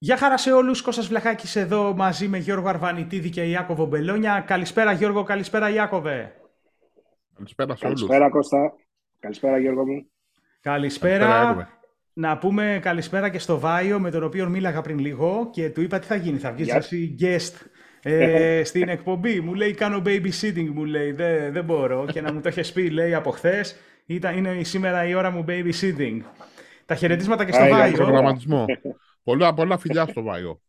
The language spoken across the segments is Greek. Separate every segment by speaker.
Speaker 1: Γεια χαρά σε όλους, Κώστας Βλαχάκης εδώ μαζί με Γιώργο Αρβανιτίδη και Ιάκωβο Μπελόνια. Καλησπέρα Γιώργο, καλησπέρα Ιάκωβε.
Speaker 2: Καλησπέρα σε όλους.
Speaker 3: Καλησπέρα Κώστα. Καλησπέρα Γιώργο μου.
Speaker 1: Καλησπέρα.
Speaker 2: Καλησπέρα,
Speaker 1: να πούμε καλησπέρα και στο Βάιο με τον οποίο μίλαγα πριν λίγο και του είπα τι θα γίνει, θα βγεις
Speaker 3: Γεια.
Speaker 1: εσύ guest ε, στην εκπομπή. Μου λέει κάνω babysitting, μου λέει, δεν, δεν μπορώ και να μου το έχεις πει, λέει από χθες. είναι σήμερα η ώρα μου babysitting. Τα χαιρετίσματα και στο
Speaker 3: Άι,
Speaker 1: Βάιο.
Speaker 2: Προγραμματισμό. πολλά, πολλά φιλιά στο Βάιο.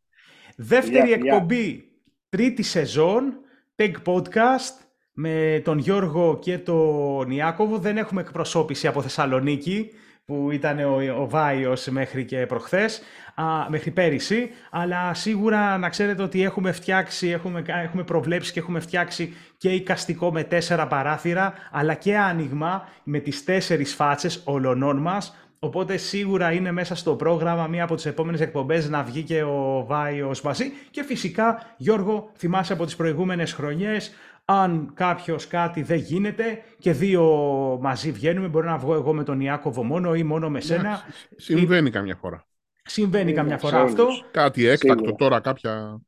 Speaker 1: Δεύτερη
Speaker 3: Γεια, γεια.
Speaker 1: εκπομπή, τρίτη σεζόν, Tech Podcast, με τον Γιώργο και τον Ιάκωβο. Δεν έχουμε εκπροσώπηση από Θεσσαλονίκη, που ήταν ο, ο Βάιος μέχρι και προχθές, α, μέχρι πέρυσι, αλλά σίγουρα να ξέρετε ότι έχουμε φτιάξει, έχουμε, έχουμε προβλέψει και έχουμε φτιάξει και εικαστικό με τέσσερα παράθυρα, αλλά και άνοιγμα με τις τέσσερις φάτσες ολονών μας, Οπότε σίγουρα είναι μέσα στο πρόγραμμα μία από τις επόμενες εκπομπές να βγει και ο Βάιος μαζί. Και φυσικά, Γιώργο, θυμάσαι από τις προηγούμενες χρονιές, αν κάποιος κάτι δεν γίνεται και δύο μαζί βγαίνουμε, μπορεί να βγω εγώ με τον Ιάκωβο μόνο ή μόνο με σένα.
Speaker 2: Εντάξει, Συμβαίνει καμιά φορά.
Speaker 1: Συμβαίνει
Speaker 3: Είναι
Speaker 1: καμιά
Speaker 3: σε
Speaker 1: φορά
Speaker 3: όλους.
Speaker 1: αυτό.
Speaker 2: Κάτι έκτακτο
Speaker 3: Σίγουρα.
Speaker 2: τώρα, κάποια.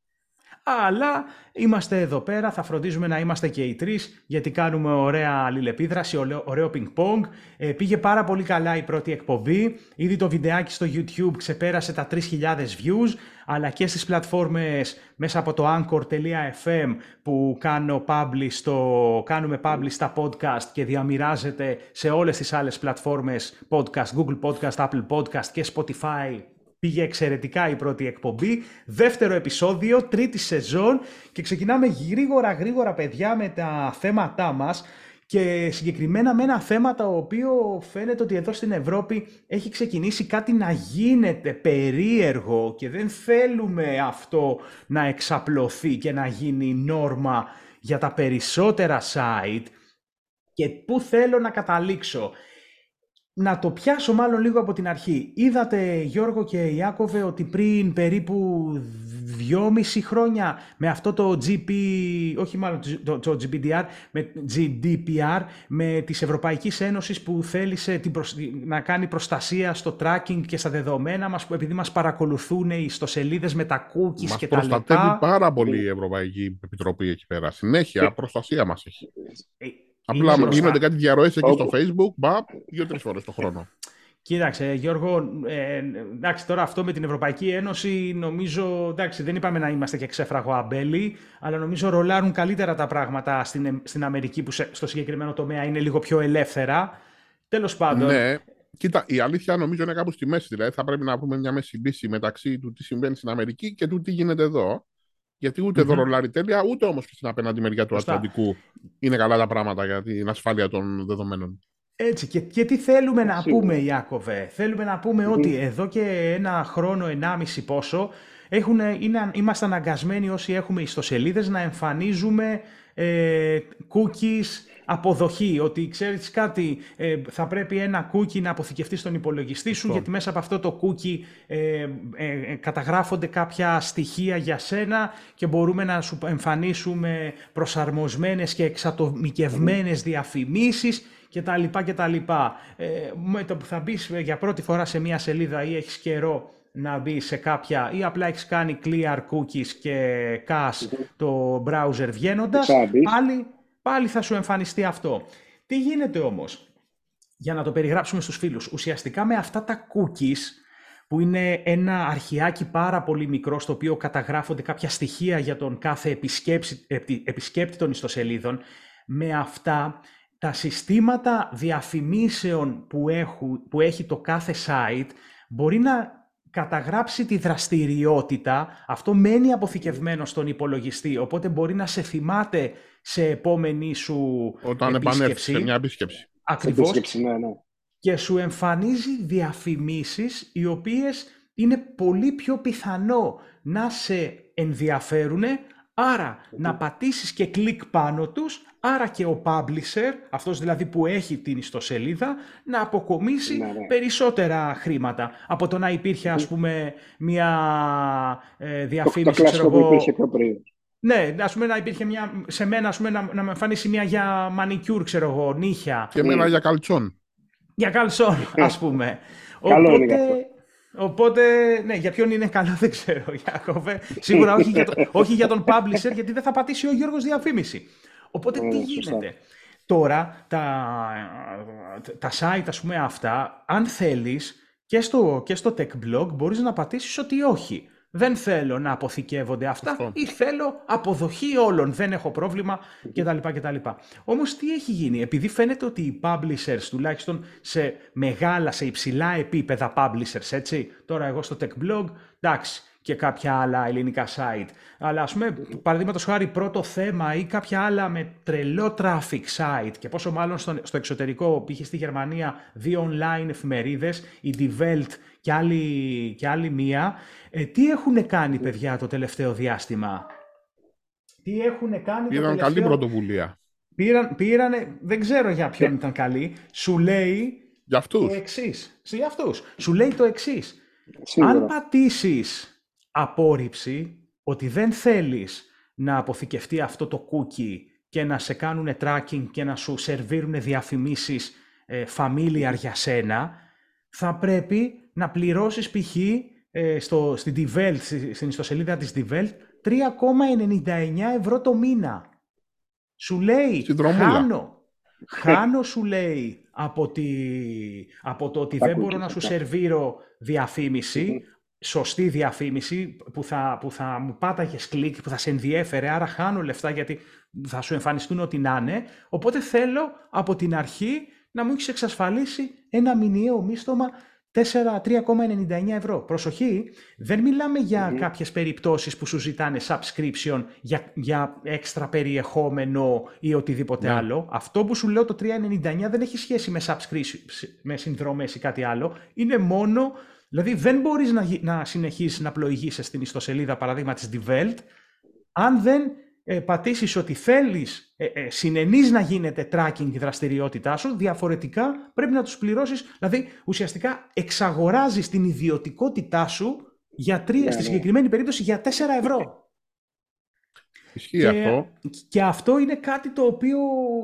Speaker 1: Αλλά είμαστε εδώ πέρα, θα φροντίζουμε να είμαστε και οι τρεις, γιατί κάνουμε ωραία αλληλεπίδραση, ωραίο- ωραίο ping-pong. Ε, πήγε πάρα πολύ καλά η πρώτη εκπομπή. Ήδη το βιντεάκι στο YouTube ξεπέρασε τα 3.000 views, αλλά και στις πλατφόρμες μέσα από το anchor.fm που κάνω publish στο, κάνουμε publish στα podcast και διαμοιράζεται σε όλες τις άλλες πλατφόρμες podcast, Google Podcast, Apple Podcast και Spotify Πήγε εξαιρετικά η πρώτη εκπομπή. Δεύτερο επεισόδιο, τρίτη σεζόν και ξεκινάμε γρήγορα γρήγορα παιδιά με τα θέματά μας και συγκεκριμένα με ένα θέμα το οποίο φαίνεται ότι εδώ στην Ευρώπη έχει ξεκινήσει κάτι να γίνεται περίεργο και δεν θέλουμε αυτό να εξαπλωθεί και να γίνει νόρμα για τα περισσότερα site και πού θέλω να καταλήξω. Να το πιάσω μάλλον λίγο από την αρχή. Είδατε Γιώργο και Ιάκωβε ότι πριν περίπου δυόμιση χρόνια με αυτό το GP, όχι μάλλον το, το GPDR, με GDPR, με της Ευρωπαϊκής Ένωσης που θέλησε την προσ- να κάνει προστασία στο tracking και στα δεδομένα μας, που επειδή μας παρακολουθούν οι ιστοσελίδες με τα cookies
Speaker 2: Μας
Speaker 1: και τα
Speaker 2: προστατεύει
Speaker 1: λοιπά.
Speaker 2: πάρα πολύ η Ευρωπαϊκή Επιτροπή εκεί πέρα. Συνέχεια, προστασία μας έχει.
Speaker 1: Ε,
Speaker 2: Απλά
Speaker 1: είναι μπροστά.
Speaker 2: γίνονται κάτι διαρροές εκεί στο
Speaker 3: Όπου.
Speaker 2: Facebook, μπαπ, δύο-τρεις φορές το χρόνο.
Speaker 1: Κοίταξε, Γιώργο, ε, εντάξει, τώρα αυτό με την Ευρωπαϊκή Ένωση νομίζω, εντάξει, δεν είπαμε να είμαστε και ξέφραγο αμπέλι, αλλά νομίζω ρολάρουν καλύτερα τα πράγματα στην, στην Αμερική που σε- στο συγκεκριμένο τομέα είναι λίγο πιο ελεύθερα. Τέλος πάντων,
Speaker 2: Ναι. Κοίτα, η αλήθεια νομίζω είναι κάπου στη μέση. Δηλαδή θα πρέπει να βρούμε μια μέση λύση μεταξύ του τι συμβαίνει στην Αμερική και του τι γίνεται εδώ. Γιατί ούτε εδώ
Speaker 1: Μμμ.
Speaker 2: ρολάρει τέλεια, ούτε όμως και στην απέναντι μεριά του
Speaker 1: Σωστά.
Speaker 2: Ατλαντικού είναι καλά τα πράγματα για την ασφάλεια των δεδομένων.
Speaker 1: Έτσι, και, και τι θέλουμε να
Speaker 3: Σίγουρα.
Speaker 1: πούμε, Ιάκωβε; Θέλουμε να πούμε
Speaker 3: Μμμ.
Speaker 1: ότι εδώ και ένα χρόνο, ενάμιση πόσο, έχουν, είναι, είμαστε αναγκασμένοι όσοι έχουμε ιστοσελίδες να εμφανίζουμε ε, cookies αποδοχή. Ότι ξέρεις κάτι, ε, θα πρέπει ένα cookie να αποθηκευτεί στον υπολογιστή σου,
Speaker 2: Σωστό.
Speaker 1: γιατί μέσα από αυτό το cookie ε, ε, ε, καταγράφονται κάποια στοιχεία για σένα και μπορούμε να σου εμφανίσουμε προσαρμοσμένες και εξατομικευμένες διαφημίσεις και τα λοιπά και τα λοιπά. Ε, με το που θα μπεις για πρώτη φορά σε μια σελίδα ή έχεις καιρό να μπεις σε κάποια ή απλά έχεις κάνει clear cookies και cache το browser βγαίνοντας,
Speaker 3: Ξαναμπείς.
Speaker 1: πάλι, πάλι θα σου εμφανιστεί αυτό. Τι γίνεται όμως, για να το περιγράψουμε στους φίλους, ουσιαστικά με αυτά τα cookies που είναι ένα αρχιάκι πάρα πολύ μικρό στο οποίο καταγράφονται κάποια στοιχεία για τον κάθε επισκέψη, επι- επισκέπτη των ιστοσελίδων, με αυτά τα συστήματα διαφημίσεων που, έχουν, που έχει το κάθε site μπορεί να καταγράψει τη δραστηριότητα, αυτό μένει αποθηκευμένο στον υπολογιστή, οπότε μπορεί να σε θυμάται σε επόμενη σου
Speaker 2: Όταν επανέλθεις σε μια επίσκεψη.
Speaker 1: Ακριβώς
Speaker 3: Επίσκεψη, ναι, ναι.
Speaker 1: και σου εμφανίζει διαφημίσεις οι οποίες είναι πολύ πιο πιθανό να σε ενδιαφέρουν, άρα να πατήσεις και κλικ πάνω τους, άρα και ο publisher, αυτός δηλαδή που έχει την ιστοσελίδα, να αποκομίσει
Speaker 3: Ναι, ναι.
Speaker 1: περισσότερα χρήματα από το να υπήρχε ας πούμε μια ε,
Speaker 3: Το, το
Speaker 1: διαφήμιση, ξέρω
Speaker 3: κλασικό που
Speaker 1: εγώ,
Speaker 3: υπήρχε πιο πριν.
Speaker 1: ναι, ας πούμε να υπήρχε μια, σε μένα ας πούμε, να, να με εμφανίσει μια για μανικιούρ, ξέρω εγώ, νύχια.
Speaker 2: Και εμένα για καλτσόν.
Speaker 1: Για καλσόν, ας πούμε.
Speaker 3: Καλό είναι
Speaker 1: Οπότε,
Speaker 3: και αυτό.
Speaker 1: Οπότε, ναι, για ποιον είναι καλό δεν ξέρω, Ιάκωβε. Σίγουρα όχι για, το, όχι για τον publisher, γιατί δεν θα πατήσει ο Γιώργος διαφήμιση. Οπότε, τι
Speaker 3: Ε,
Speaker 1: γίνεται; Τώρα, τα, τα site, ας πούμε, αυτά, αν θέλεις, και στο, και στο tech blog μπορείς να πατήσεις ότι όχι. Δεν θέλω να αποθηκεύονται αυτά
Speaker 2: Σωστό.
Speaker 1: ή θέλω αποδοχή όλων. Δεν έχω πρόβλημα κτλ. κτλ. Όμως τι έχει γίνει, επειδή φαίνεται ότι οι publishers, τουλάχιστον σε μεγάλα, σε υψηλά επίπεδα publishers, έτσι, τώρα εγώ στο tech blog, εντάξει, και κάποια άλλα ελληνικά site. Αλλά ας πούμε, παραδείγματος χάρη πρώτο θέμα ή κάποια άλλα με τρελό traffic site και πόσο μάλλον στο, στο εξωτερικό, π.χ. στη Γερμανία, δύο online εφημερίδες, η Die Welt και άλλη, και άλλη μία. Ε, τι έχουν κάνει, παιδιά, το τελευταίο διάστημα; Τι έχουν κάνει το
Speaker 2: Ήταν
Speaker 1: τελευταίο...
Speaker 2: καλή πρωτοβουλία.
Speaker 1: Πήραν, πήρανε, δεν ξέρω για ποιον ήταν καλή, σου λέει
Speaker 2: Για αυτούς.
Speaker 1: το εξής. Για αυτούς. Σου λέει το εξής.
Speaker 3: Σίγουρα.
Speaker 1: Αν πατήσεις απόρριψη ότι δεν θέλεις να αποθηκευτεί αυτό το cookie και να σε κάνουν tracking και να σου σερβίρουν διαφημίσεις ε, familiar για σένα, θα πρέπει να πληρώσεις π.χ. Ε, στο, στην, Die Welt, στη- στην ιστοσελίδα της Die Welt 3,99 ευρώ το μήνα. Σου λέει,
Speaker 2: Στη δρομούλα.
Speaker 1: χάνω, χάνω σου λέει από, τη, από το ότι
Speaker 3: Τα
Speaker 1: δεν
Speaker 3: cookies,
Speaker 1: μπορώ να σου
Speaker 3: αυτά.
Speaker 1: σερβίρω διαφήμιση, σωστή διαφήμιση που θα, που θα μου πάταγες κλικ, που θα σε ενδιέφερε, άρα χάνω λεφτά γιατί θα σου εμφανιστούν ό,τι να είναι. Οπότε θέλω από την αρχή να μου έχεις εξασφαλίσει ένα μηνιαίο μίστομα 4 3,99 ευρώ. Προσοχή, δεν μιλάμε για
Speaker 3: Μμμ.
Speaker 1: κάποιες περιπτώσεις που σου ζητάνε subscription για, για έξτρα περιεχόμενο ή οτιδήποτε
Speaker 2: Ναι.
Speaker 1: άλλο. Αυτό που σου λέω το 3,99 δεν έχει σχέση με subscription, με συνδρομές ή κάτι άλλο. Είναι μόνο, δηλαδή δεν μπορείς να, γι- να συνεχίσεις να πλοηγείσαι στην ιστοσελίδα παραδείγμα της Die Welt αν δεν ε, πατήσεις ότι θέλεις, ε, ε, συνενείς να γίνεται tracking η δραστηριότητά σου, διαφορετικά πρέπει να τους πληρώσεις, δηλαδή ουσιαστικά εξαγοράζεις την ιδιωτικότητά σου για τρία,
Speaker 3: Ναι,
Speaker 1: στη
Speaker 3: ναι.
Speaker 1: συγκεκριμένη περίπτωση για 4 ευρώ.
Speaker 2: Ισχύει αυτό.
Speaker 1: και αυτό είναι κάτι το οποίο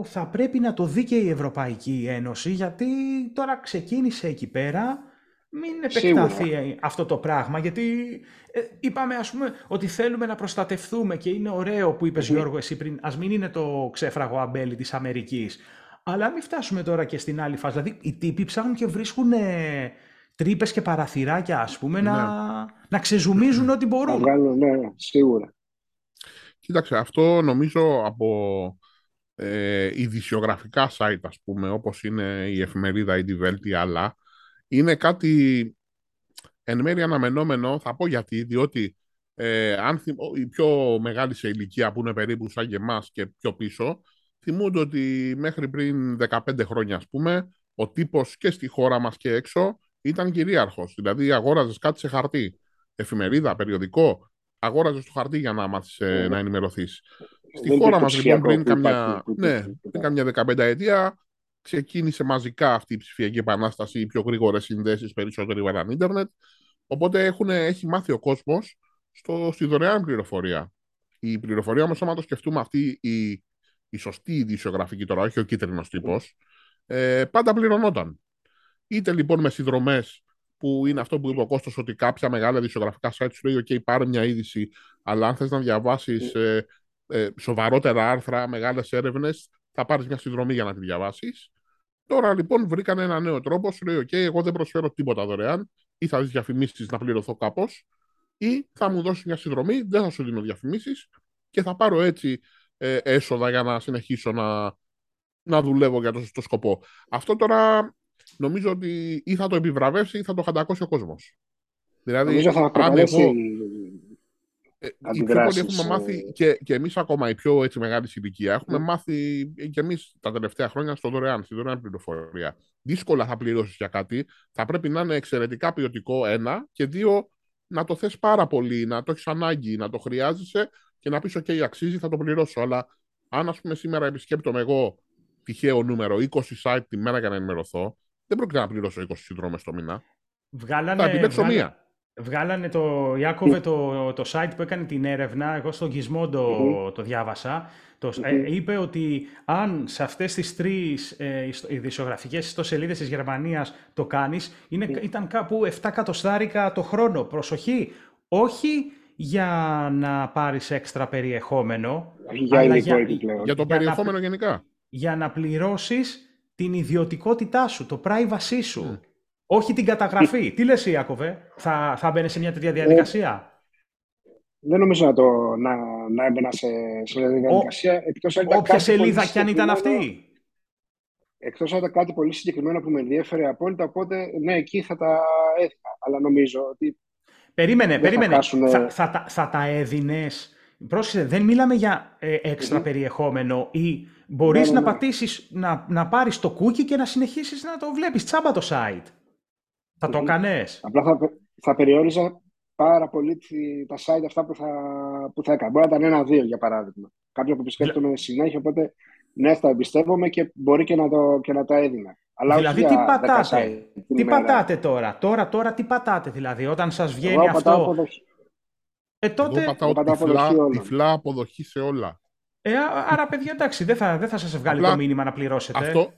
Speaker 1: θα πρέπει να το δει και η Ευρωπαϊκή Ένωση, γιατί τώρα ξεκίνησε εκεί πέρα, μην επεκταθεί αυτό το πράγμα, γιατί ε, είπαμε ας πούμε ότι θέλουμε να προστατευτούμε και είναι ωραίο που είπες
Speaker 3: Μμμ.
Speaker 1: Γιώργο εσύ πριν, ας μην είναι το ξέφραγο αμπέλι της Αμερικής, αλλά μην φτάσουμε τώρα και στην άλλη φάση, δηλαδή οι τύποι ψάχνουν και βρίσκουν ε, τρύπες και παραθυράκια ας πούμε να, να ξεζουμίζουν ό,τι
Speaker 3: Να
Speaker 1: μπορούν.
Speaker 3: βγάλουν, ναι, ναι, σίγουρα.
Speaker 2: Κοίταξε, αυτό νομίζω από ε, ειδησιογραφικά site, ας πούμε, όπως είναι η εφημερίδα ή Die Welt ή άλλα, είναι κάτι εν μέρει αναμενόμενο, θα πω γιατί, διότι ε, αν θυμ- ο- οι πιο μεγάλοι σε ηλικία που είναι περίπου σαν και εμάς και πιο πίσω, θυμούνται ότι μέχρι πριν 15 χρόνια, ας πούμε, ο τύπος και στη χώρα μας και έξω ήταν κυρίαρχος. Δηλαδή αγόραζες κάτι σε χαρτί, εφημερίδα, περιοδικό, αγόραζες το χαρτί για να μάθεις ε,
Speaker 3: Ναι.
Speaker 2: να ενημερωθείς. Στη
Speaker 3: Δεν
Speaker 2: χώρα
Speaker 3: είναι
Speaker 2: μας
Speaker 3: το
Speaker 2: λοιπόν
Speaker 3: ψηφιακό
Speaker 2: πριν
Speaker 3: που
Speaker 2: καμιά,
Speaker 3: υπάρχει, που
Speaker 2: ναι,
Speaker 3: υπάρχει.
Speaker 2: πριν καμιά δεκαπενταετία ξεκίνησε μαζικά αυτή η ψηφιακή επανάσταση, οι πιο γρήγορες συνδέσεις, περισσότερο υπέραν ίντερνετ. Οπότε έχουν, έχει μάθει ο κόσμος στο, στη δωρεάν πληροφορία. Η πληροφορία όμως, άμα το σκεφτούμε αυτή η, η σωστή ειδησιογραφική τώρα, όχι ο κίτρινος τύπος, ε, πάντα πληρωνόταν. Είτε λοιπόν με συνδρομές που είναι αυτό που είπε ο Κώστας ότι κάποια μεγάλα ειδησιογραφικά site σου λέει «ΟΚ, πάρε μια είδηση, αλλά αν θες να διαβάσεις ε, ε, σοβαρότερα άρθρα, μεγάλες έρευνες, θα πάρεις μια συνδρομή για να τη διαβάσεις. Τώρα λοιπόν βρήκαν ένα νέο τρόπο, σου λέει: OK, εγώ δεν προσφέρω τίποτα δωρεάν, ή θα δεις διαφημίσεις να πληρωθώ κάπως, ή θα μου δώσεις μια συνδρομή, δεν θα σου δίνω διαφημίσεις και θα πάρω έτσι ε, έσοδα για να συνεχίσω να, να δουλεύω για το σωστό σκοπό. Αυτό τώρα νομίζω ότι ή θα το επιβραβεύσει ή θα το χαντακώσει ο κόσμος. Δηλαδή,
Speaker 3: Νομίζω θα
Speaker 2: αν
Speaker 3: προκαλέσει
Speaker 2: εγώ ε, οι πιο πολλοί
Speaker 3: αντιδράσεις,
Speaker 2: έχουμε μάθει
Speaker 3: ε.
Speaker 2: και, και εμείς ακόμα οι πιο έτσι, μεγάλης ηλικία έχουμε
Speaker 3: Ναι.
Speaker 2: μάθει και εμείς τα τελευταία χρόνια στο δωρεάν, στη δωρεάν πληροφορία. Δύσκολα θα πληρώσεις για κάτι. Θα πρέπει να είναι εξαιρετικά ποιοτικό ένα και δύο να το θες πάρα πολύ, να το έχεις ανάγκη, να το χρειάζεσαι και να πεις ok αξίζει θα το πληρώσω. Αλλά αν ας πούμε σήμερα επισκέπτομαι εγώ τυχαίο νούμερο 20 site τη μέρα για να ενημερωθώ δεν πρόκειται να πληρώσω 20 συνδρόμες το μήνα.
Speaker 1: Βγάλανε,
Speaker 2: Θα επιλέξω
Speaker 1: βγάλα-
Speaker 2: μία.
Speaker 1: Βγάλανε το, Ιάκωβε, το, το site που έκανε την έρευνα, εγώ στο Gizmodo το διάβασα, το, ε, είπε ότι αν σε αυτές τις τρεις ε, ειδησιογραφικές ιστοσελίδες της Γερμανίας το κάνεις, είναι, ήταν κάπου 7 κατοστάρικα το χρόνο. Προσοχή, όχι για να πάρεις έξτρα περιεχόμενο,
Speaker 3: για,
Speaker 2: αλλά
Speaker 3: για,
Speaker 2: για το περιεχόμενο γενικά.
Speaker 1: Για να πληρώσεις την ιδιωτικότητά σου, το privacy σου. Όχι την καταγραφή. Τι λες Ιάκωβε, θα, θα μπαίνεις σε μια τέτοια διαδικασία;
Speaker 3: δεν νομίζω να, το, να, να έμπαινα σε, σε μια διαδικασία.
Speaker 1: εκτός αν όποια σελίδα κι αν ήταν αυτή;
Speaker 3: Εκτός αν ήταν κάτι πολύ συγκεκριμένο που με ενδιαφέρει απόλυτα, οπότε ναι, εκεί θα τα έδινα. Αλλά νομίζω ότι
Speaker 1: Περίμενε, περίμενε. Θα, θα, θα, θα, τα έδινες; Πρόσεχε, δεν μιλάμε για ε, εξτρα περιεχόμενο ή μπορείς ναι, ναι, να ναι. πατήσεις, να, να πάρεις το cookie και να συνεχίσεις να το βλέπεις τσάμπα το site. Θα το έκανες;
Speaker 3: Απλά θα, θα περιόριζα πάρα πολύ τα site αυτά που θα, που θα έκανα. Μπορεί να ήταν ένα-δύο για παράδειγμα. Κάποιο που επισκέπτομαι συνέχεια, οπότε ναι, θα εμπιστεύομαι και μπορεί και να, το, και να τα έδινα. Αλλά
Speaker 1: δηλαδή τι πατάτε, τι πατάτε τώρα, τώρα, τώρα τι πατάτε δηλαδή, όταν σας βγαίνει Εγώ αυτό. Αποδοχή.
Speaker 2: Ε, τότε... Εγώ πατάω, πατάω τυφλά, αποδοχή τυφλά αποδοχή σε όλα.
Speaker 1: Ε, άρα παιδιά εντάξει, δεν θα, δεν θα σας βγάλει Απλά, το μήνυμα να πληρώσετε.
Speaker 2: Αυτό,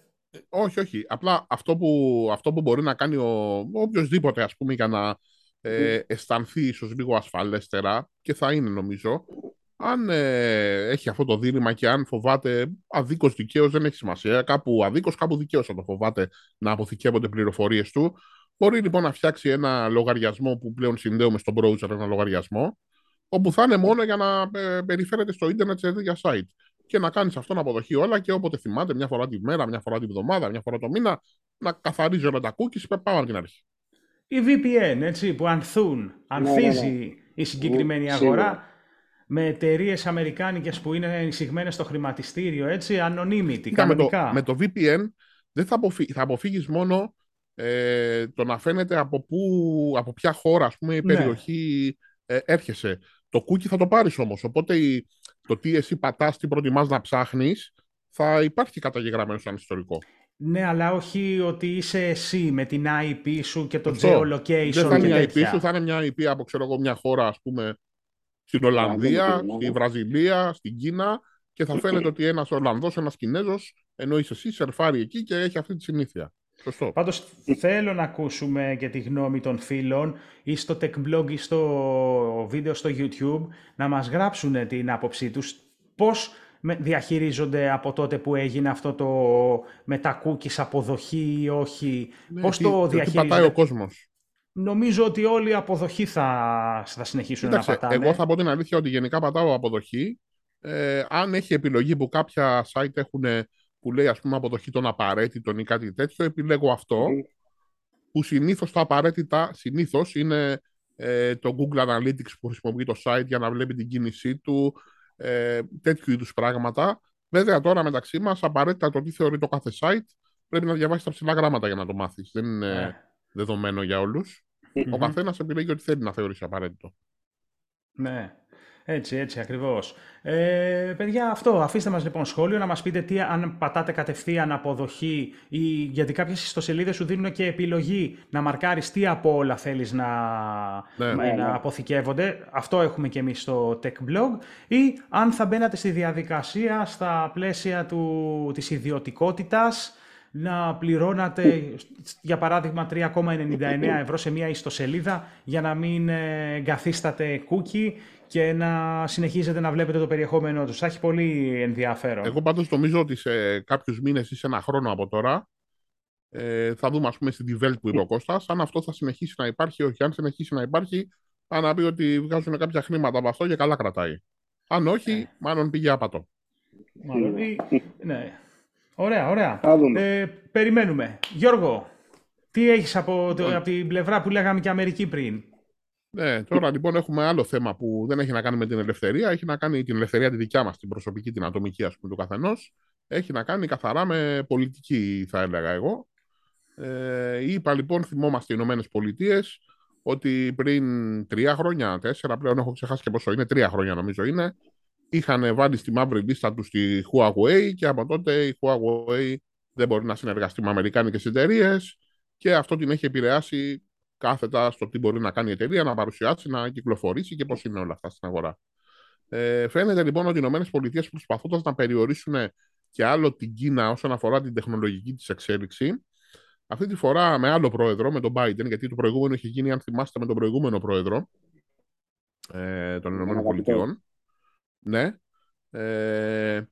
Speaker 2: όχι, όχι. Απλά αυτό που, αυτό που μπορεί να κάνει ο, οποιοδήποτε ας πούμε για να ε, αισθανθεί ίσως λίγο ασφαλέστερα και θα είναι νομίζω αν ε, έχει αυτό το δίλημα και αν φοβάται αδίκως δικαίως, δεν έχει σημασία. Κάπου αδίκως, κάπου δικαίως θα το φοβάται να αποθηκεύονται πληροφορίες του. Μπορεί λοιπόν να φτιάξει ένα λογαριασμό που πλέον συνδέουμε στο browser, ένα λογαριασμό, όπου θα είναι μόνο για να ε, περιφέρεται στο ίντερνετ σε τέτοια site. Και να κάνεις αυτόν αποδοχή όλα και όποτε θυμάται, μια φορά τη μέρα, μια φορά τη βδομάδα, μια φορά το μήνα, να καθαρίζει όλα τα cookies. Πάμε από την αρχή.
Speaker 1: Οι VPN, έτσι, που ανθούν, ανθίζει ναι, ναι, ναι. η συγκεκριμένη αγορά με εταιρείες αμερικάνικες που είναι εισηγμένες στο χρηματιστήριο, έτσι, anonymity, κανονικά.
Speaker 2: Με το, με το VPN δεν θα, αποφύ, θα αποφύγεις μόνο ε, το να φαίνεται από, που, από ποια χώρα, ας πούμε, η ναι. περιοχή ε, έρχεσαι. Το cookie θα το πάρεις όμως, οπότε η, το τι εσύ πατάς, τι προτιμάς να ψάχνεις, θα υπάρχει καταγεγραμμένο σαν ιστορικό.
Speaker 1: Ναι, αλλά όχι ότι είσαι εσύ με την IP σου και το geolocation. Δεν
Speaker 2: θα είναι μια IP σου, θα είναι μια IP από ξέρω εγώ, μια χώρα, ας πούμε, στην Ολλανδία, στη Βραζιλία, στην Κίνα και θα φαίνεται ότι ένας Ολλανδός, ένας Κινέζος, ενώ είσαι εσύ, σερφάρει εκεί και έχει αυτή τη συνήθεια. Σωστό.
Speaker 1: Πάντως θέλω να ακούσουμε και τη γνώμη των φίλων ή στο tech blog ή στο βίντεο στο YouTube να μας γράψουν την άποψή τους πώς διαχειρίζονται από τότε που έγινε αυτό το με τα cookies αποδοχή ή όχι; Ναι, πώς το διαχειρίζονται.
Speaker 2: Τι πατάει ο κόσμος.
Speaker 1: Νομίζω ότι όλοι οι αποδοχή θα, θα συνεχίσουν να πατάνε.
Speaker 2: Εγώ θα πω την αλήθεια ότι γενικά πατάω αποδοχή. Ε, αν έχει επιλογή που κάποια site έχουν που λέει ας πούμε αποδοχή των απαραίτητων ή κάτι τέτοιο, επιλέγω αυτό. Που συνήθως τα απαραίτητα συνήθως είναι ε, το Google Analytics που χρησιμοποιεί το site για να βλέπει την κίνησή του, ε, τέτοιου είδους πράγματα. Βέβαια τώρα μεταξύ μας απαραίτητα το τι θεωρεί το κάθε site πρέπει να διαβάσεις τα ψηλά γράμματα για να το μάθεις. Δεν είναι ναι. δεδομένο για όλους. Ο καθένας επιλέγει ό,τι θέλει να θεωρήσει απαραίτητο.
Speaker 1: Ναι. Έτσι, έτσι ακριβώς. Ε, παιδιά, αυτό. Αφήστε μας λοιπόν σχόλιο να μας πείτε τι αν πατάτε κατευθείαν αποδοχή ή γιατί κάποιες ιστοσελίδες σου δίνουν και επιλογή να μαρκάρεις τι από όλα θέλεις να, ναι. να ναι. αποθηκεύονται. Αυτό έχουμε και εμείς στο Tech Blog. Ή αν θα μπαίνατε στη διαδικασία στα πλαίσια του, της ιδιωτικότητας να πληρώνατε, για παράδειγμα, 3,99 ευρώ σε μια ιστοσελίδα για να μην ε, εγκαθίσταται cookie και να συνεχίζετε να βλέπετε το περιεχόμενό τους. Θα έχει πολύ ενδιαφέρον.
Speaker 2: Εγώ πάντως νομίζω ότι σε κάποιους μήνες ή σε ένα χρόνο από τώρα ε, θα δούμε, ας πούμε, στην Die Welt που είπε ο Κώστας, αν αυτό θα συνεχίσει να υπάρχει ή όχι. Αν συνεχίσει να υπάρχει, θα να πει ότι βγάζουν κάποια χρήματα από αυτό και καλά κρατάει. Αν όχι, ε. μάλλον πήγε άπατο.
Speaker 1: Μάλλον, ναι. Ωραία, ωραία. Ε, περιμένουμε. Γιώργο, τι έχεις από, το, από την πλευρά που λέγαμε και Αμερική πριν;
Speaker 2: Ναι, τώρα λοιπόν έχουμε άλλο θέμα που δεν έχει να κάνει με την ελευθερία, έχει να κάνει την ελευθερία τη δικιά μας, την προσωπική, την ατομική ας πούμε του καθενός. Έχει να κάνει καθαρά με πολιτική θα έλεγα εγώ. Ε, είπα λοιπόν, θυμόμαστε οι Ηνωμένες Πολιτείες ότι πριν τρία χρόνια, τέσσερα πλέον έχω ξεχάσει και πόσο είναι, τρία χρόνια νομίζω είναι, είχαν βάλει στη μαύρη λίστα τους τη Huawei και από τότε η Huawei δεν μπορεί να συνεργαστεί με αμερικάνικες εταιρείες και αυτό την έχει επηρεάσει κάθετα στο τι μπορεί να κάνει η εταιρεία, να παρουσιάσει, να κυκλοφορήσει και πώς είναι όλα αυτά στην αγορά. Ε, φαίνεται λοιπόν ότι οι ΗΠΑ προσπαθώντας να περιορίσουν και άλλο την Κίνα όσον αφορά την τεχνολογική της εξέλιξη, αυτή τη φορά με άλλο πρόεδρο, με τον Biden, γιατί το προηγούμενο είχε γίνει, αν θυμάστε, με τον προηγούμενο πρόεδρο ε, των ΗΠΑ. Ναι. Ε,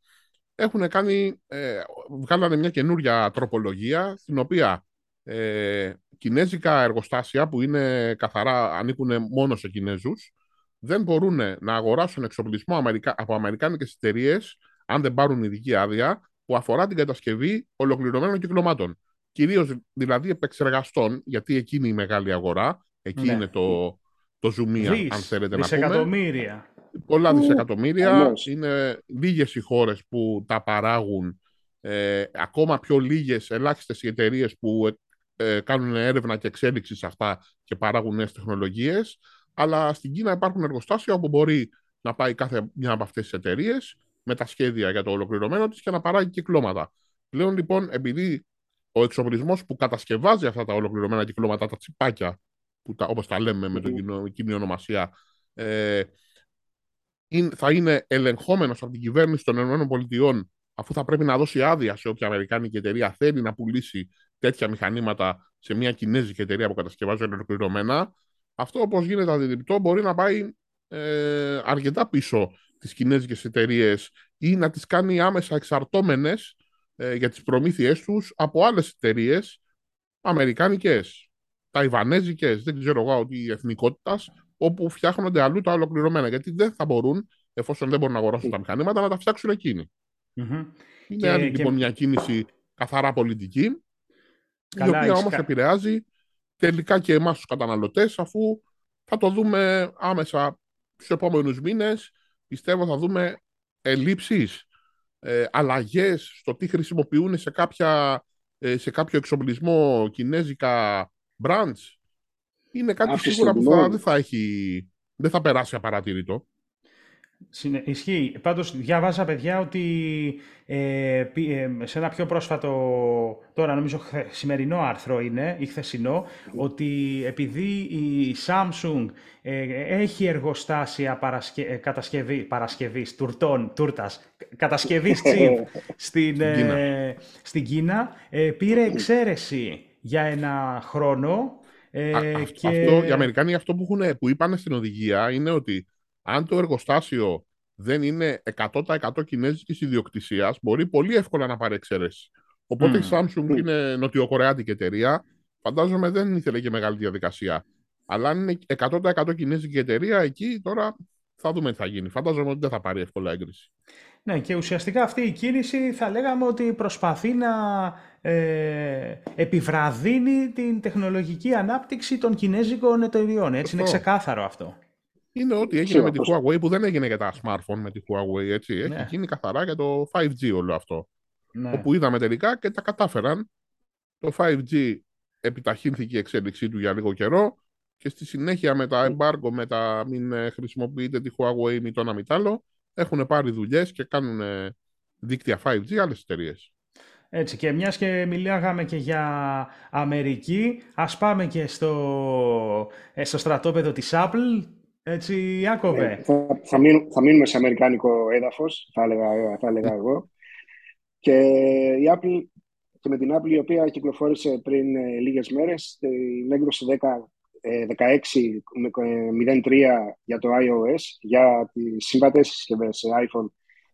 Speaker 2: έχουν κάνει, ε, βγάλανε μια καινούρια τροπολογία, στην οποία ε, κινέζικα εργοστάσια που είναι καθαρά, ανήκουν μόνο σε Κινέζους, δεν μπορούν να αγοράσουν εξοπλισμό Αμερικα... από αμερικάνικες εταιρείες αν δεν πάρουν ειδική άδεια, που αφορά την κατασκευή ολοκληρωμένων κυκλωμάτων. Κυρίως δηλαδή επεξεργαστών, γιατί εκείνη η μεγάλη αγορά, εκεί ναι. είναι το, το ζουμία, αν θέλετε να πούμε. Πολλά δισεκατομμύρια. Είναι λίγες οι χώρες που τα παράγουν. Ε, ακόμα πιο λίγες, ελάχιστες οι εταιρείες που ε, κάνουν έρευνα και εξέλιξη σε αυτά και παράγουν νέες τεχνολογίες. Αλλά στην Κίνα υπάρχουν εργοστάσια όπου μπορεί να πάει κάθε μια από αυτές τις εταιρείες με τα σχέδια για το ολοκληρωμένο της και να παράγει κυκλώματα. Πλέον λοιπόν, επειδή ο εξοπλισμός που κατασκευάζει αυτά τα ολοκληρωμένα κυκλώματα, τα τσιπάκια, που τα, όπως τα λέμε με την κοινή ονομασία, ε, θα είναι ελεγχόμενος από την κυβέρνηση των ΗΠΑ αφού θα πρέπει να δώσει άδεια σε όποια Αμερικάνικη εταιρεία θέλει να πουλήσει τέτοια μηχανήματα σε μια Κινέζικη εταιρεία που κατασκευάζει ολοκληρωμένα, αυτό όπως γίνεται αντιληπτό μπορεί να πάει ε, αρκετά πίσω τις κινέζικες εταιρείες ή να τις κάνει άμεσα εξαρτώμενες ε, για τις προμήθειές τους από άλλες εταιρείες αμερικάνικες, ταϊβανέζικες, δεν ξέρω εγώ ότι εθνικότητας, όπου φτιάχνονται αλλού τα ολοκληρωμένα. Γιατί δεν θα μπορούν, εφόσον δεν μπορούν να αγοράσουν τα μηχανήματα, να τα φτιάξουν εκείνοι. Mm-hmm. Είναι και, λοιπόν μια κίνηση καθαρά πολιτική, Καλά, η οποία όμως επηρεάζει τελικά και εμάς τους καταναλωτές, αφού θα το δούμε άμεσα στους επόμενους μήνες. Πιστεύω θα δούμε ελλείψεις, ε, αλλαγές στο τι χρησιμοποιούν σε, κάποια, ε, σε κάποιο εξοπλισμό κινέζικα brands είναι κάτι σίγουρα που θα, δεν, θα έχει, δεν θα περάσει απαρατήρητο.
Speaker 1: Ισχύει. Πάντως διαβάζα παιδιά ότι ε, ε, σε ένα πιο πρόσφατο, τώρα νομίζω σημερινό άρθρο είναι ή χθεσινό, ότι επειδή η Samsung ε, έχει εργοστάσια παρασκε, ε, κατασκευή, παρασκευής τουρτών, τούρτας, κατασκευής chip στην, στην Κίνα, στην Κίνα πήρε εξαίρεση για ένα χρόνο
Speaker 2: ε, και... αυτό, οι Αμερικάνοι αυτό που, έχουν, που είπαν στην οδηγία είναι ότι αν το εργοστάσιο δεν είναι 100% κινέζικης ιδιοκτησίας, μπορεί πολύ εύκολα να πάρει εξαίρεση. Οπότε η Samsung mm. είναι νοτιοκορεάτικη εταιρεία. Φαντάζομαι δεν ήθελε και μεγάλη διαδικασία. Αλλά αν είναι 100% κινέζικη εταιρεία, εκεί τώρα θα δούμε τι θα γίνει. Φαντάζομαι ότι δεν θα πάρει εύκολα έγκριση.
Speaker 1: Ναι, και ουσιαστικά αυτή η κίνηση θα λέγαμε ότι προσπαθεί να ε, επιβραδύνει την τεχνολογική ανάπτυξη των κινέζικων εταιριών. Έτσι είναι ξεκάθαρο αυτό.
Speaker 2: Είναι ό,τι έγινε με τη Huawei που δεν έγινε για τα smartphone με τη Huawei. Έτσι. Έχει ναι. γίνει καθαρά για το 5G όλο αυτό. Ναι. Όπου είδαμε τελικά και τα κατάφεραν. Το 5G επιταχύνθηκε η εξέλιξή του για λίγο καιρό και στη συνέχεια με τα embargo, με τα μην χρησιμοποιείτε τη Huawei μη το ένα μη άλλο, έχουν πάρει δουλειές και κάνουν δίκτυα 5G άλλες εταιρείες.
Speaker 1: Έτσι και μιας και μιλάγαμε και για Αμερική, ας πάμε και στο, ε, στο στρατόπεδο της Apple. Έτσι, Ιάκωβε.
Speaker 3: Ε, θα, θα, θα μείνουμε σε αμερικάνικο έδαφος, θα έλεγα, θα έλεγα εγώ. Και η Apple και με την Apple η οποία κυκλοφόρησε πριν ε, λίγες μέρες την έκδοση 16.03 για το iOS για τις συμβατές συσκευές σε iPhone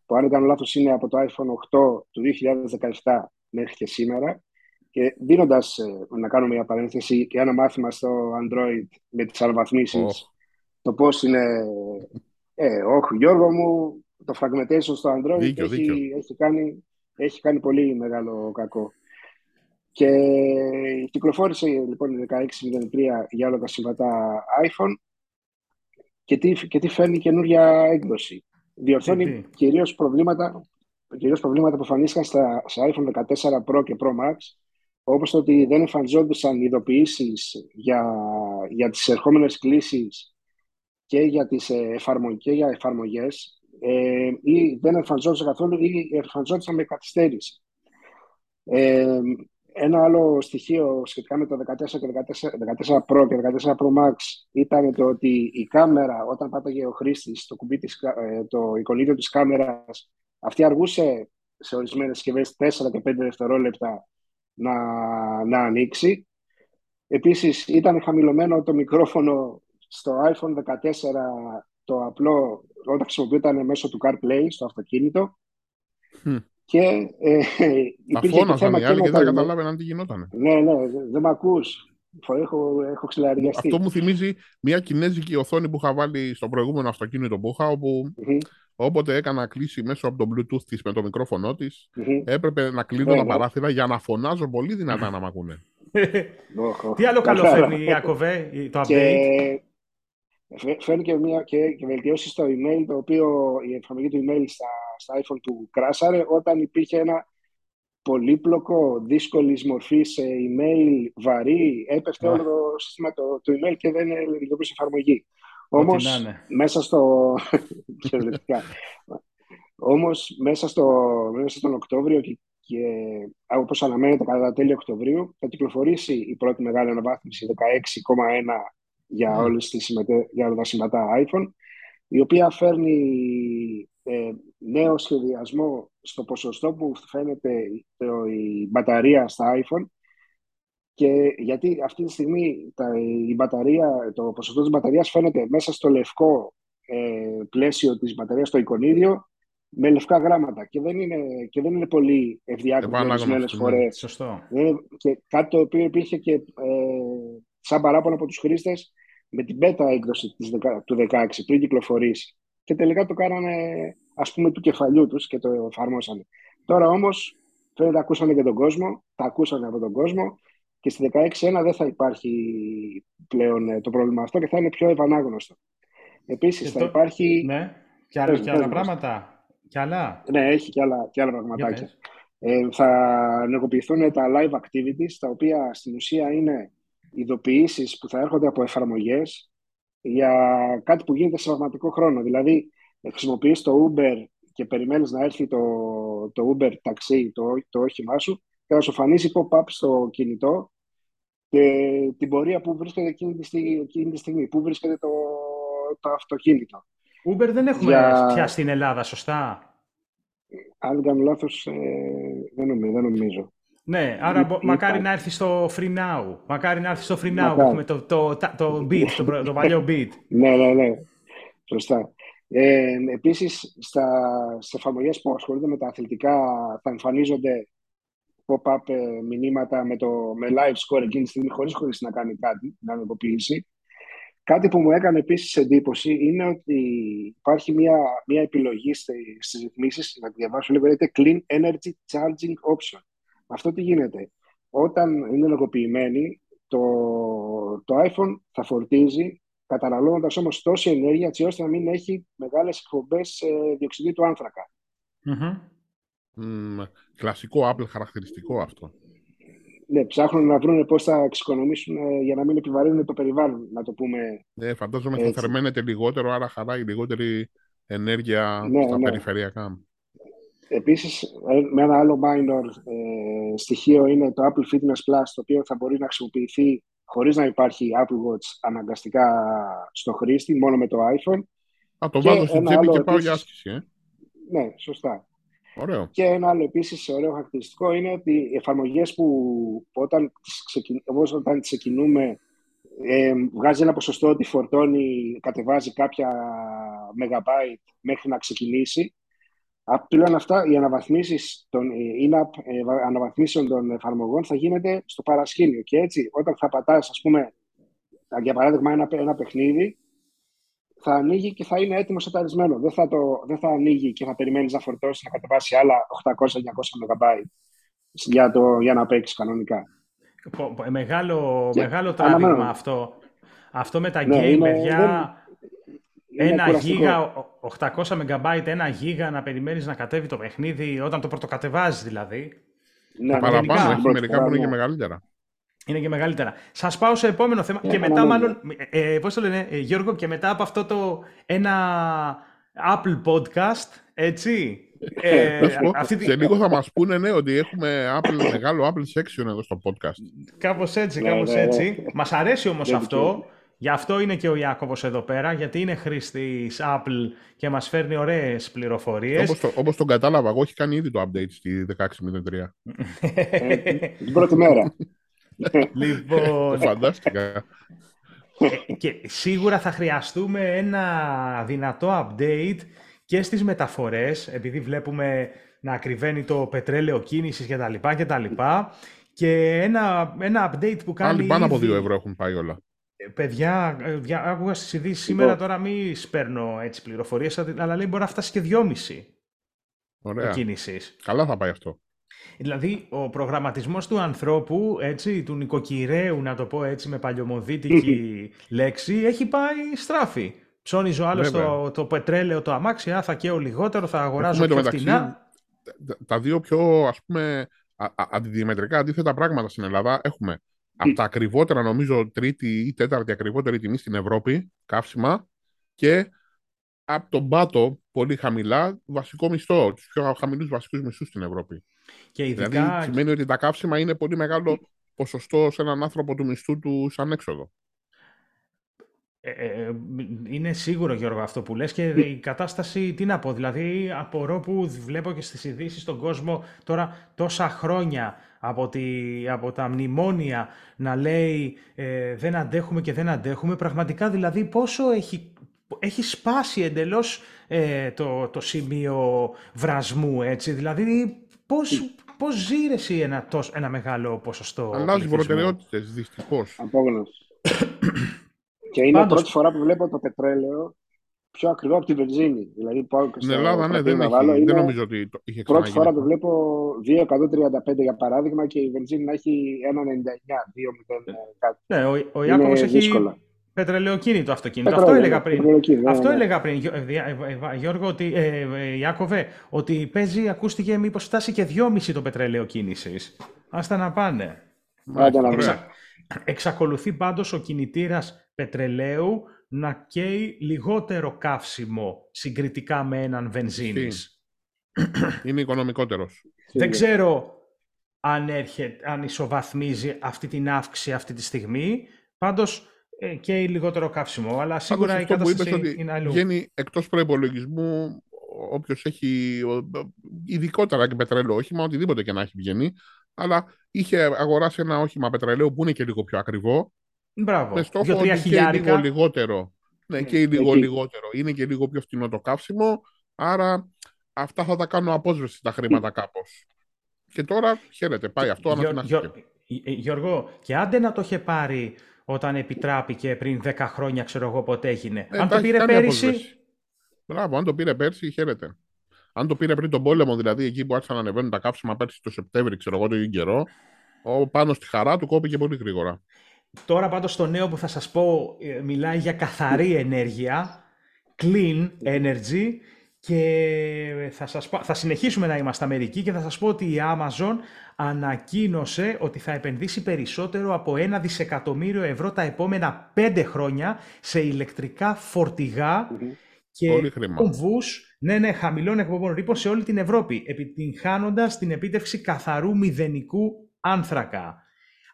Speaker 3: που αν δεν λάθος είναι από το iPhone 8 του 2017 μέχρι και σήμερα και δίνοντας ε, να κάνουμε μια παρένθεση και ένα μάθημα στο Android με τις αναβαθμίσεις το πώς είναι ε, όχι Γιώργο μου το fragmentation στο Android έχει, Έχει, κάνει, έχει κάνει πολύ μεγάλο κακό. Και κυκλοφόρησε λοιπόν η 16.03 για όλα τα συμβατά iPhone. Και τι, και τι φέρνει καινούργια έκδοση. Διορθώνει κυρίως προβλήματα, κυρίως προβλήματα που εμφανίστηκαν στα, στα iPhone 14 Pro και Pro Max, όπως το ότι δεν εμφανιζόντουσαν ειδοποιήσεις για, για τις ερχόμενες κλήσεις και για τις ε, εφαρμογές, για εφαρμογές ε, ή δεν εμφανιζόντουσαν καθόλου ή εμφανιζόντουσαν με καθυστέρηση. Ε, ένα άλλο στοιχείο σχετικά με το 14 και 14, 14 Pro και 14 Pro Max ήταν το ότι η κάμερα, όταν πάταγε ο χρήστης το, κουμπί της, ε, το εικονίδιο της κάμερας, αυτή αργούσε σε ορισμένες συσκευές 4 και 5 δευτερόλεπτα να, να ανοίξει. Επίσης ήταν χαμηλωμένο το μικρόφωνο στο iPhone 14 το απλό όταν χρησιμοποιούταν μέσω του CarPlay στο αυτοκίνητο. Και ε,
Speaker 2: υπήρχε και θέμα και δεν καταλάβαιναν τι γινόταν.
Speaker 3: Ναι, ναι, δεν με ακούς. Έχω, έχω
Speaker 2: Αυτό μου θυμίζει μια κινέζικη οθόνη που είχα βάλει στο προηγούμενο αυτοκίνητο που είχα, όπου όποτε έκανα κλείσει μέσω από το Bluetooth της με το μικρόφωνο της, έπρεπε να κλείνω ναι, τα ναι. παράθυρα για να φωνάζω πολύ δυνατά να μ' ακούνε.
Speaker 1: Τι άλλο καλό φέρνει η Ακοβέ, το update;
Speaker 3: Φέρνει και, μια, και, και βελτιώσεις στο email, το οποίο η εφαρμογή του email στα, στα iPhone του κράσαρε όταν υπήρχε ένα πολύπλοκο, δύσκολη μορφή σε email, βαρύ, έπεφτε όλο το σύστημα το, το email και δεν λειτουργούσε εφαρμογή. Όμως, μέσα στο. Όμως, μέσα, στο, μέσα στον Οκτώβριο και, και όπως αναμένεται κατά τα τέλη Οκτωβρίου θα κυκλοφορήσει η πρώτη μεγάλη αναβάθμιση 16,1 για, όλες τις για όλα τα συμβατά iPhone, η οποία φέρνει ε, νέο σχεδιασμό στο ποσοστό που φαίνεται το, η μπαταρία στα iPhone και γιατί αυτή τη στιγμή τα, η μπαταρία, το ποσοστό της μπαταρίας φαίνεται μέσα στο λευκό ε, πλαίσιο της μπαταρίας, στο εικονίδιο, με λευκά γράμματα και δεν είναι, και δεν είναι πολύ ευδιάκριτο ορισμένε ναι. φορές.
Speaker 1: Σωστό.
Speaker 3: Ε, και κάτι το οποίο υπήρχε και ε, σαν παράπονο από τους χρήστες με την beta έκδοση της, του 16 πριν κυκλοφορήσει. Και τελικά το κάνανε ας πούμε του κεφαλιού τους και το εφαρμόσανε. Τώρα όμως φαίνεται ακούσανε και τον κόσμο, τα ακούσανε από τον κόσμο και στη 16.1 δεν θα υπάρχει πλέον ε, το πρόβλημα αυτό και θα είναι πιο ευανάγνωστο. Επίσης θα υπάρχει...
Speaker 1: Ναι, και άλλα, και άλλα πράγματα. Και άλλα.
Speaker 3: Ναι, έχει και άλλα, και άλλα πραγματάκια. Ε, θα ενεργοποιηθούν τα live activities, τα οποία στην ουσία είναι ειδοποιήσεις που θα έρχονται από εφαρμογές για κάτι που γίνεται σε πραγματικό χρόνο. Δηλαδή, χρησιμοποιείς το Uber και περιμένεις να έρθει το, το Uber ταξί, το, το όχημά σου και θα σου φανίσει pop-up στο κινητό και την πορεία που βρίσκεται εκείνη τη στιγμή, εκείνη τη στιγμή που βρίσκεται το, το αυτοκίνητο.
Speaker 1: Uber δεν έχουμε για... πια στην Ελλάδα, σωστά;
Speaker 3: Αν δεν κάνω λάθος, ε, δεν, νομίζω, δεν νομίζω.
Speaker 1: Ναι, άρα μακάρι να έρθει στο Free Now. Μακάρι να έρθει στο Free Now. Έχουμε το, το, το, το beat, το, το παλιό beat.
Speaker 3: ναι, ναι, ναι. Σωστά. Ε, επίσης, στα, σε εφαρμογές που ασχολούνται με τα αθλητικά θα εμφανίζονται pop-up ε, μηνύματα με, το, με live score εκείνη τη στιγμή χωρίς, χωρίς να κάνει κάτι, να ενεργοποιήσει. Κάτι που μου έκανε επίσης εντύπωση είναι ότι υπάρχει μια, μια επιλογή στις ρυθμίσεις, να τη διαβάσω λίγο, λέγεται Clean Energy Charging Option. Αυτό τι γίνεται. Όταν είναι ενεργοποιημένη, το, το iPhone θα φορτίζει, καταναλώνοντας όμως τόση ενέργεια, έτσι ώστε να μην έχει μεγάλες εκπομπές ε, διοξιδίου του άνθρακα.
Speaker 2: Mm-hmm. Mm, κλασικό Apple χαρακτηριστικό αυτό
Speaker 3: ναι, ψάχνουν να βρουν πώς θα εξοικονομήσουν ε, για να μην επιβαρύνουν το περιβάλλον, να το πούμε.
Speaker 2: Ναι, φαντάζομαι θα θερμαίνεται λιγότερο, άρα χαράει λιγότερη ενέργεια ναι, στα ναι. περιφερειακά.
Speaker 3: Επίσης, ε, με ένα άλλο minor ε, στοιχείο είναι το Apple Fitness Plus, το οποίο θα μπορεί να χρησιμοποιηθεί χωρίς να υπάρχει Apple Watch αναγκαστικά στο χρήστη, μόνο με το iPhone.
Speaker 2: Α, το βάζω στην τσέπη και πάω για άσκηση, ε;
Speaker 3: Ναι, σωστά.
Speaker 2: Ωραίο.
Speaker 3: Και ένα άλλο επίσης ωραίο χαρακτηριστικό είναι ότι οι εφαρμογές που όταν τις, όταν ξεκινούμε ε, βγάζει ένα ποσοστό ότι φορτώνει, κατεβάζει κάποια megabyte μέχρι να ξεκινήσει. Πλέον αυτά, οι αναβαθμίσεις των in-app ε, αναβαθμίσεων των εφαρμογών θα γίνεται στο παρασκήνιο. Και έτσι, όταν θα πατάς, ας πούμε, για παράδειγμα, ένα, ένα παιχνίδι, θα ανοίγει και θα είναι έτοιμο σεταρισμένο. Δεν θα, το, δεν θα ανοίγει και θα περιμένεις να φορτώσει να κατεβάσει άλλα 800-900 MB για, το, για να παίξεις κανονικά.
Speaker 1: Μεγάλο, μεγάλο τράβηγμα αυτό. Αυτό με τα ναι, game, παιδιά. ένα γίγα, 800 MB, ένα γίγα να περιμένεις να κατέβει το παιχνίδι όταν το πρωτοκατεβάζεις δηλαδή.
Speaker 2: Ναι, παραπάνω, έχει μερικά που είναι και μεγαλύτερα.
Speaker 1: Είναι και μεγαλύτερα. Σας πάω σε επόμενο θέμα. και μετά, μάλλον. Ε, Πώς το λένε, ε, Γιώργο, και μετά από αυτό το ένα Apple podcast, έτσι. Ε,
Speaker 2: Να σου πω,
Speaker 1: αυτή τη-
Speaker 2: Σε λίγο θα μας πούνε ναι, ότι έχουμε Apple, μεγάλο Apple section εδώ στο podcast.
Speaker 1: Κάπως έτσι,
Speaker 3: Ναι,
Speaker 1: κάπως
Speaker 3: ναι, ναι.
Speaker 1: έτσι. Μας αρέσει όμως
Speaker 3: Δεν
Speaker 1: αυτό.
Speaker 3: Δικαιούται.
Speaker 1: Γι' αυτό είναι και ο Ιάκωβος εδώ πέρα, γιατί είναι χρήστης Apple και μας φέρνει ωραίες πληροφορίες.
Speaker 2: Όπως, το, όπως τον κατάλαβα, εγώ έχει κάνει ήδη το update στη 16.03.
Speaker 3: Ε, την πρώτη μέρα.
Speaker 2: Το
Speaker 1: λοιπόν,
Speaker 2: φαντάστηκα.
Speaker 1: Ε, και σίγουρα θα χρειαστούμε ένα δυνατό update και στις μεταφορές, επειδή βλέπουμε να ακριβένει το πετρέλαιο κίνησης και τα λοιπά και τα λοιπά. Και ένα, ένα update που κάνει
Speaker 2: Άλλοι πάνω από
Speaker 1: ήδη-
Speaker 2: 2 ευρώ έχουν πάει όλα.
Speaker 1: Ε, Παιδιά, ε, δια- άκουγα στις ειδήσεις σήμερα, τώρα μη σπέρνω έτσι πληροφορίες, αλλά λέει μπορεί να φτάσει και 2,5
Speaker 2: Ωραία.
Speaker 1: κίνησης.
Speaker 2: Καλά θα πάει αυτό.
Speaker 1: Δηλαδή, ο προγραμματισμός του ανθρώπου, έτσι, του νοικοκυρέου, να το πω έτσι με παλιωμοδίτικη λέξη, έχει πάει στράφη. Ψώνιζε ο άλλος
Speaker 2: Βέβαια.
Speaker 1: το, το πετρέλαιο, το αμάξι, α, θα καίω λιγότερο, θα αγοράζω
Speaker 2: Έχουμε
Speaker 1: πιο
Speaker 2: το
Speaker 1: φτηνά.
Speaker 2: τα- τα δύο πιο ας πούμε α, α, αντιδημετρικά αντίθετα πράγματα στην Ελλάδα έχουμε από τα ακριβότερα νομίζω τρίτη ή τέταρτη ακριβότερη τιμή στην Ευρώπη καύσιμα και από τον πάτο πολύ χαμηλά βασικό μισθό, τους πιο χαμηλούς βασικούς μισθούς στην Ευρώπη.
Speaker 1: Και ειδικά,
Speaker 2: Δηλαδή σημαίνει ότι τα καύσιμα είναι πολύ μεγάλο ποσοστό σε έναν άνθρωπο του μισθού του σαν έξοδο.
Speaker 1: Ε, ε, είναι σίγουρο Γιώργο αυτό που λες και η κατάσταση, τι να πω, δηλαδή απορώ που βλέπω και στις ειδήσεις στον κόσμο τώρα τόσα χρόνια από, τη, από τα μνημόνια να λέει ε, δεν αντέχουμε και δεν αντέχουμε, πραγματικά δηλαδή πόσο έχει, έχει σπάσει εντελώς ε, το, το σημείο βρασμού, έτσι, δηλαδή πώς, πώς ζει ρε εσύ ένα, τόσο, ένα μεγάλο ποσοστό
Speaker 2: Αλλάζεις
Speaker 1: πληθυσμού;
Speaker 2: προτεραιότητες δυστυχώς.
Speaker 3: Απόγνωση. Και είναι
Speaker 1: Πάντως-
Speaker 3: η πρώτη φορά που βλέπω το πετρέλαιο πιο ακριβό από τη βενζίνη. Δηλαδή, πάω και
Speaker 2: Στην
Speaker 3: στο
Speaker 2: Ελλάδα ναι,
Speaker 3: τραπέζι
Speaker 2: δεν,
Speaker 3: να
Speaker 2: έχει,
Speaker 3: βάλω,
Speaker 2: δεν
Speaker 3: είναι
Speaker 2: νομίζω ότι το είχε
Speaker 3: Πρώτη
Speaker 2: ξαναγίνει.
Speaker 3: φορά
Speaker 2: αυτό.
Speaker 3: το βλέπω 2,135 για παράδειγμα και η βενζίνη να έχει 1,99, 2,0 κάτι.
Speaker 1: Ναι, ο, ο
Speaker 3: Είναι
Speaker 1: Ιάκωβος έχει
Speaker 3: δύσκολα.
Speaker 1: πετρελαιοκίνητο αυτοκίνητο.
Speaker 3: Πετρέλαιο,
Speaker 1: Αυτό έλεγα
Speaker 3: ναι,
Speaker 1: πριν.
Speaker 3: πετρελαιοκίνητο, ναι,
Speaker 1: Αυτό
Speaker 3: ναι.
Speaker 1: έλεγα πριν, Γιώ- ε, Δια- ε, ε, Γιώργο, ότι, ε, ε, Ιάκωβε, ότι παίζει, ακούστηκε μήπως φτάσει και 2,5 το πετρέλαιο κίνησης. Άστα να πάνε.
Speaker 3: Άντε να
Speaker 2: Ωραία.
Speaker 3: δούμε.
Speaker 1: Εξακολουθεί πάντως ο κινητήρας πετρελαίου να καίει λιγότερο καύσιμο συγκριτικά με έναν βενζίνης.
Speaker 2: Είναι οικονομικότερος.
Speaker 1: Δεν ξέρω αν, έρχεται, αν ισοβαθμίζει αυτή την αύξηση αυτή τη στιγμή. Πάντως ε, καίει λιγότερο καύσιμο, αλλά σίγουρα η
Speaker 2: Πάντως αυτό που
Speaker 1: κατάσταση
Speaker 2: είπες ότι
Speaker 1: είναι αλλού.
Speaker 2: βγαίνει εκτός προϋπολογισμού όποιος έχει ο- ειδικότερα και πετρέλαιο όχημα, οτιδήποτε και να έχει βγαίνει, αλλά είχε αγοράσει ένα όχημα πετρελαίου που είναι και λίγο πιο ακριβό,
Speaker 1: Μπράβο.
Speaker 2: με στόχο
Speaker 1: Δύο-τρία
Speaker 2: ότι και λίγο
Speaker 1: χιλιάρικα.
Speaker 2: λιγότερο. Ναι,
Speaker 3: Ναι,
Speaker 2: και λίγο
Speaker 3: εκεί.
Speaker 2: λιγότερο. Είναι και λίγο πιο φθηνό το καύσιμο, άρα αυτά θα τα κάνω απόσβεση τα χρήματα κάπως. Και τώρα χαίρετε, πάει αυτό,
Speaker 1: Γιώ-
Speaker 2: ανατινάχθηκε.
Speaker 1: Γιώ- ε, ε, Γιώργο, και άντε να το είχε πάρει όταν επιτράπηκε πριν 10 χρόνια, ξέρω εγώ πότε έγινε.
Speaker 2: Ε,
Speaker 1: αν
Speaker 2: τα
Speaker 1: το
Speaker 2: έχει
Speaker 1: πήρε
Speaker 2: κάνει
Speaker 1: πέρυσι,
Speaker 2: απόσβεση. Μπράβο, αν το πήρε πέρσι, χαίρετε. Αν το πήρε πριν τον πόλεμο, δηλαδή εκεί που άρχισαν να ανεβαίνουν τα καύσιμα πέρσι το Σεπτέμβρη, ξέρω εγώ, το ίδιο καιρό, ο, πάνω στη χαρά του κόπηκε πολύ γρήγορα.
Speaker 1: Τώρα πάντως το νέο που θα σας πω ε, μιλάει για καθαρή ενέργεια, clean energy και θα, σας, πα- θα συνεχίσουμε να είμαστε Αμερική και θα σας πω ότι η Amazon ανακοίνωσε ότι θα επενδύσει περισσότερο από ένα δισεκατομμύριο ευρώ τα επόμενα πέντε χρόνια σε ηλεκτρικά φορτηγά και
Speaker 2: Πολύ χρήμα.
Speaker 1: κομβούς, ναι, ναι, χαμηλών εκπομπών ρήπων σε όλη την Ευρώπη, επιτυγχάνοντας την επίτευξη καθαρού μηδενικού άνθρακα.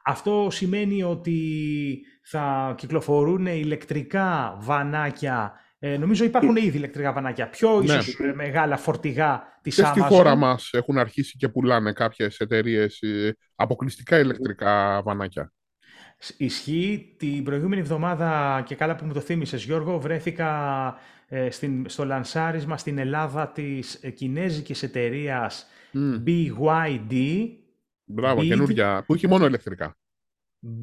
Speaker 1: Αυτό σημαίνει ότι θα κυκλοφορούν ηλεκτρικά βανάκια. Ε, νομίζω υπάρχουν ήδη ηλεκτρικά βανάκια. Πιο
Speaker 2: Ναι.
Speaker 1: ίσως ε, μεγάλα φορτηγά της
Speaker 2: Και
Speaker 1: Amazon.
Speaker 2: στη χώρα μας έχουν αρχίσει και πουλάνε κάποιες εταιρείες ε, αποκλειστικά ηλεκτρικά βανάκια.
Speaker 1: Ισχύει. Την προηγούμενη εβδομάδα, και καλά που μου το θύμισες Γιώργο, βρέθηκα ε, στην, στο λανσάρισμα στην Ελλάδα της ε, κινέζικης εταιρείας
Speaker 2: Μμ,
Speaker 1: BYD.
Speaker 2: Μπράβο,
Speaker 1: Big-
Speaker 2: καινούργια, που έχει μόνο ηλεκτρικά.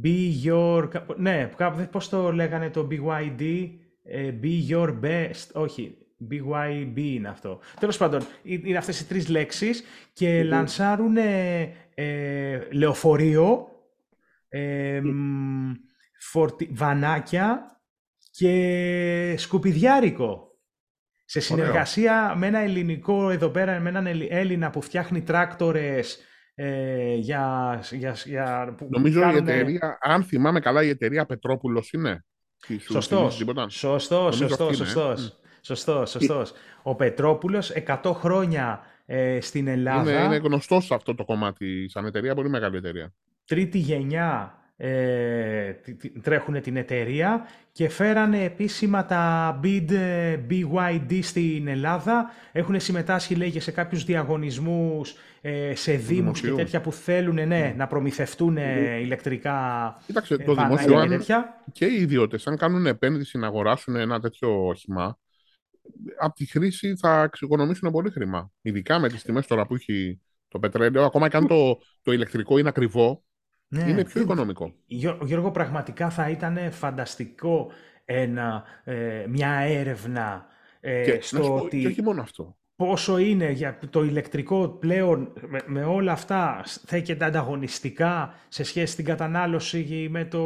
Speaker 1: Be your... κάπου- Ναι, κάπου, δεν- πώς το λέγανε το BYD. ε, be your best. Όχι, BYB είναι αυτό. Τέλος πάντων, ε- είναι αυτές οι τρεις λέξεις και λανσάρουν ε, ε, λεωφορείο, ε, μ, φορτι- βανάκια και σκουπιδιάρικο. Σε συνεργασία με ένα ελληνικό εδώ πέρα, με έναν Ελλη- Έλληνα που φτιάχνει τράκτορες ε, για, για, για, που
Speaker 2: Νομίζω η
Speaker 1: κάνουνε-
Speaker 2: εταιρεία, αν θυμάμαι καλά, η εταιρεία Πετρόπουλος είναι. Τι, σου
Speaker 1: Σωστός,
Speaker 2: θυμίζει τίποτα;
Speaker 1: σωστός,
Speaker 2: Νομίζω
Speaker 1: σωστός,
Speaker 2: αυτή είναι, ε.
Speaker 1: σωστός, σωστός, σωστός. Ο Πετρόπουλος 100 χρόνια ε, στην Ελλάδα.
Speaker 2: Είναι, είναι γνωστός σε αυτό το κομμάτι σαν εταιρεία, πολύ μεγάλη εταιρεία.
Speaker 1: Τρίτη γενιά ε, τρέχουν την εταιρεία και φέρανε επίσημα τα BID, BYD στην Ελλάδα. Έχουν συμμετάσχει λέγε σε κάποιους διαγωνισμούς ε, σε δήμους και τέτοια που θέλουν ναι, να προμηθευτούν ηλεκτρικά
Speaker 2: Κοίταξε, το δημόσιο και, και οι ιδιώτες αν κάνουν επένδυση να αγοράσουν ένα τέτοιο όχημα από τη χρήση θα εξοικονομήσουν πολύ χρήμα. Ειδικά με τις τιμές τώρα που έχει το πετρέλαιο, ακόμα και αν το, το ηλεκτρικό είναι ακριβό, ναι. είναι πιο οικονομικό.
Speaker 1: Γιώργο, πραγματικά θα ήταν φανταστικό ένα, ε, μια έρευνα ε,
Speaker 2: και,
Speaker 1: στο ότι...
Speaker 2: Και όχι μόνο αυτό.
Speaker 1: Πόσο είναι για το ηλεκτρικό πλέον με, όλα αυτά θα έχει ανταγωνιστικά σε σχέση στην κατανάλωση με το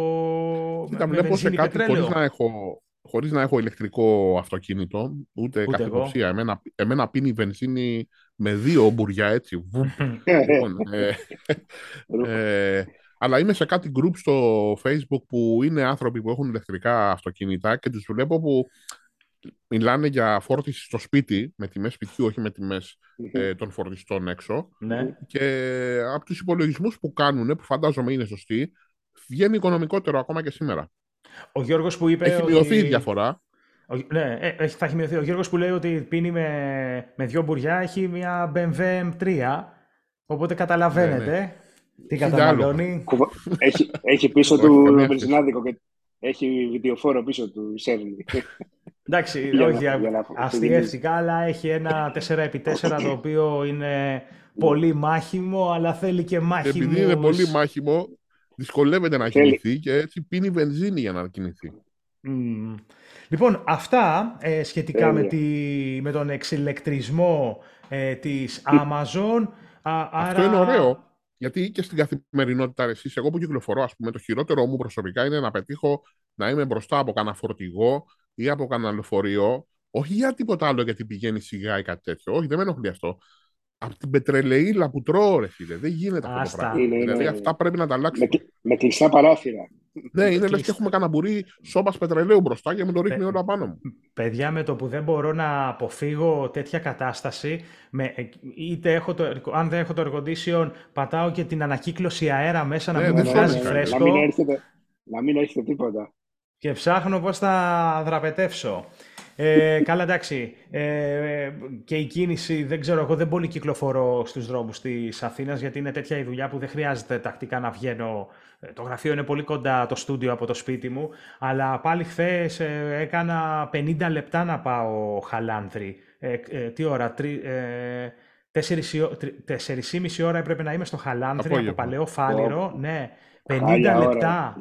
Speaker 2: Κοίτα, με βλέπω σε κάτι χωρίς να, έχω, χωρίς να έχω ηλεκτρικό αυτοκίνητο, ούτε, ούτε καθυποψία. Εμένα, εμένα πίνει βενζίνη με δύο μπουριά έτσι. λοιπόν, ε, ε, αλλά είμαι σε κάτι group στο facebook που είναι άνθρωποι που έχουν ηλεκτρικά αυτοκίνητα και τους βλέπω που μιλάνε για φόρτιση στο σπίτι, με τιμές σπιτιού, όχι με τιμές ε, των φορτιστών έξω.
Speaker 1: Ναι.
Speaker 2: Και από τους υπολογισμούς που κάνουν, που φαντάζομαι είναι σωστοί, βγαίνει οικονομικότερο ακόμα και σήμερα.
Speaker 1: Ο Γιώργος που είπε
Speaker 2: Έχει μειωθεί η διαφορά.
Speaker 1: Ο, ναι, ε, θα έχει μειωθεί. Ο Γιώργος που λέει ότι πίνει με, με δυο μπουριά έχει μια BMW M3, οπότε καταλαβαίνετε. Ναι, ναι. Τι καταναλώνει;
Speaker 3: Έχει, έχει πίσω του βενζινάδικο και έχει βιντεοφόρο πίσω του σέρνη.
Speaker 1: Εντάξει, όχι αστιεύτηκα, αλλά έχει ένα 4x4 το οποίο είναι πολύ μάχημο, αλλά θέλει και μάχημο.
Speaker 2: Επειδή είναι πολύ μάχημο, δυσκολεύεται να κινηθεί και έτσι πίνει βενζίνη για να κινηθεί.
Speaker 1: Λοιπόν, αυτά ε, σχετικά με, τη, με τον εξηλεκτρισμό ε, της Amazon.
Speaker 2: Α, Αυτό είναι ωραίο. Γιατί και στην καθημερινότητα, εσείς, εγώ που κυκλοφορώ, ας πούμε, το χειρότερο μου προσωπικά είναι να πετύχω να είμαι μπροστά από κανένα φορτηγό ή από κανένα λεωφορείο, όχι για τίποτα άλλο γιατί πηγαίνει σιγά ή κάτι τέτοιο. Όχι, δεν με ενοχλεί αυτό. Από την πετρελαίλα που τρώω, ρε φίλε. Δεν γίνεται αυτό το πράγμα. Είναι, δηλαδή, είναι, αυτά πρέπει να τα αλλάξουμε.
Speaker 3: Με, με κλειστά παράθυρα.
Speaker 2: Ναι, είναι λες και έχουμε κανένα μπουρί σώπας πετρελαίου μπροστά και με το ρίχνει όλα πάνω μου.
Speaker 1: Παιδιά, με το που δεν μπορώ να αποφύγω τέτοια κατάσταση, με, είτε έχω το, αν δεν έχω το air πατάω και την ανακύκλωση αέρα μέσα να ναι, μην βγάζει φρέσκο.
Speaker 3: Να μην, έρχεται, να μην έρχεται τίποτα.
Speaker 1: Και ψάχνω πώς θα δραπετεύσω. Ε, καλά, εντάξει. Ε, και η κίνηση, δεν ξέρω, εγώ δεν πολύ κυκλοφορώ στους δρόμους της Αθήνας, γιατί είναι τέτοια η δουλειά που δεν χρειάζεται τακτικά να βγαίνω. Ε, το γραφείο είναι πολύ κοντά το στούντιο από το σπίτι μου, αλλά πάλι χθες ε, έκανα 50 λεπτά να πάω Χαλάνδρη. Ε, τι ώρα, τρι, τέσσερις ή μισή ώρα έπρεπε να είμαι στο Χαλάνδρη από Παλαιό Φάληρο. Ναι, 50 λεπτά.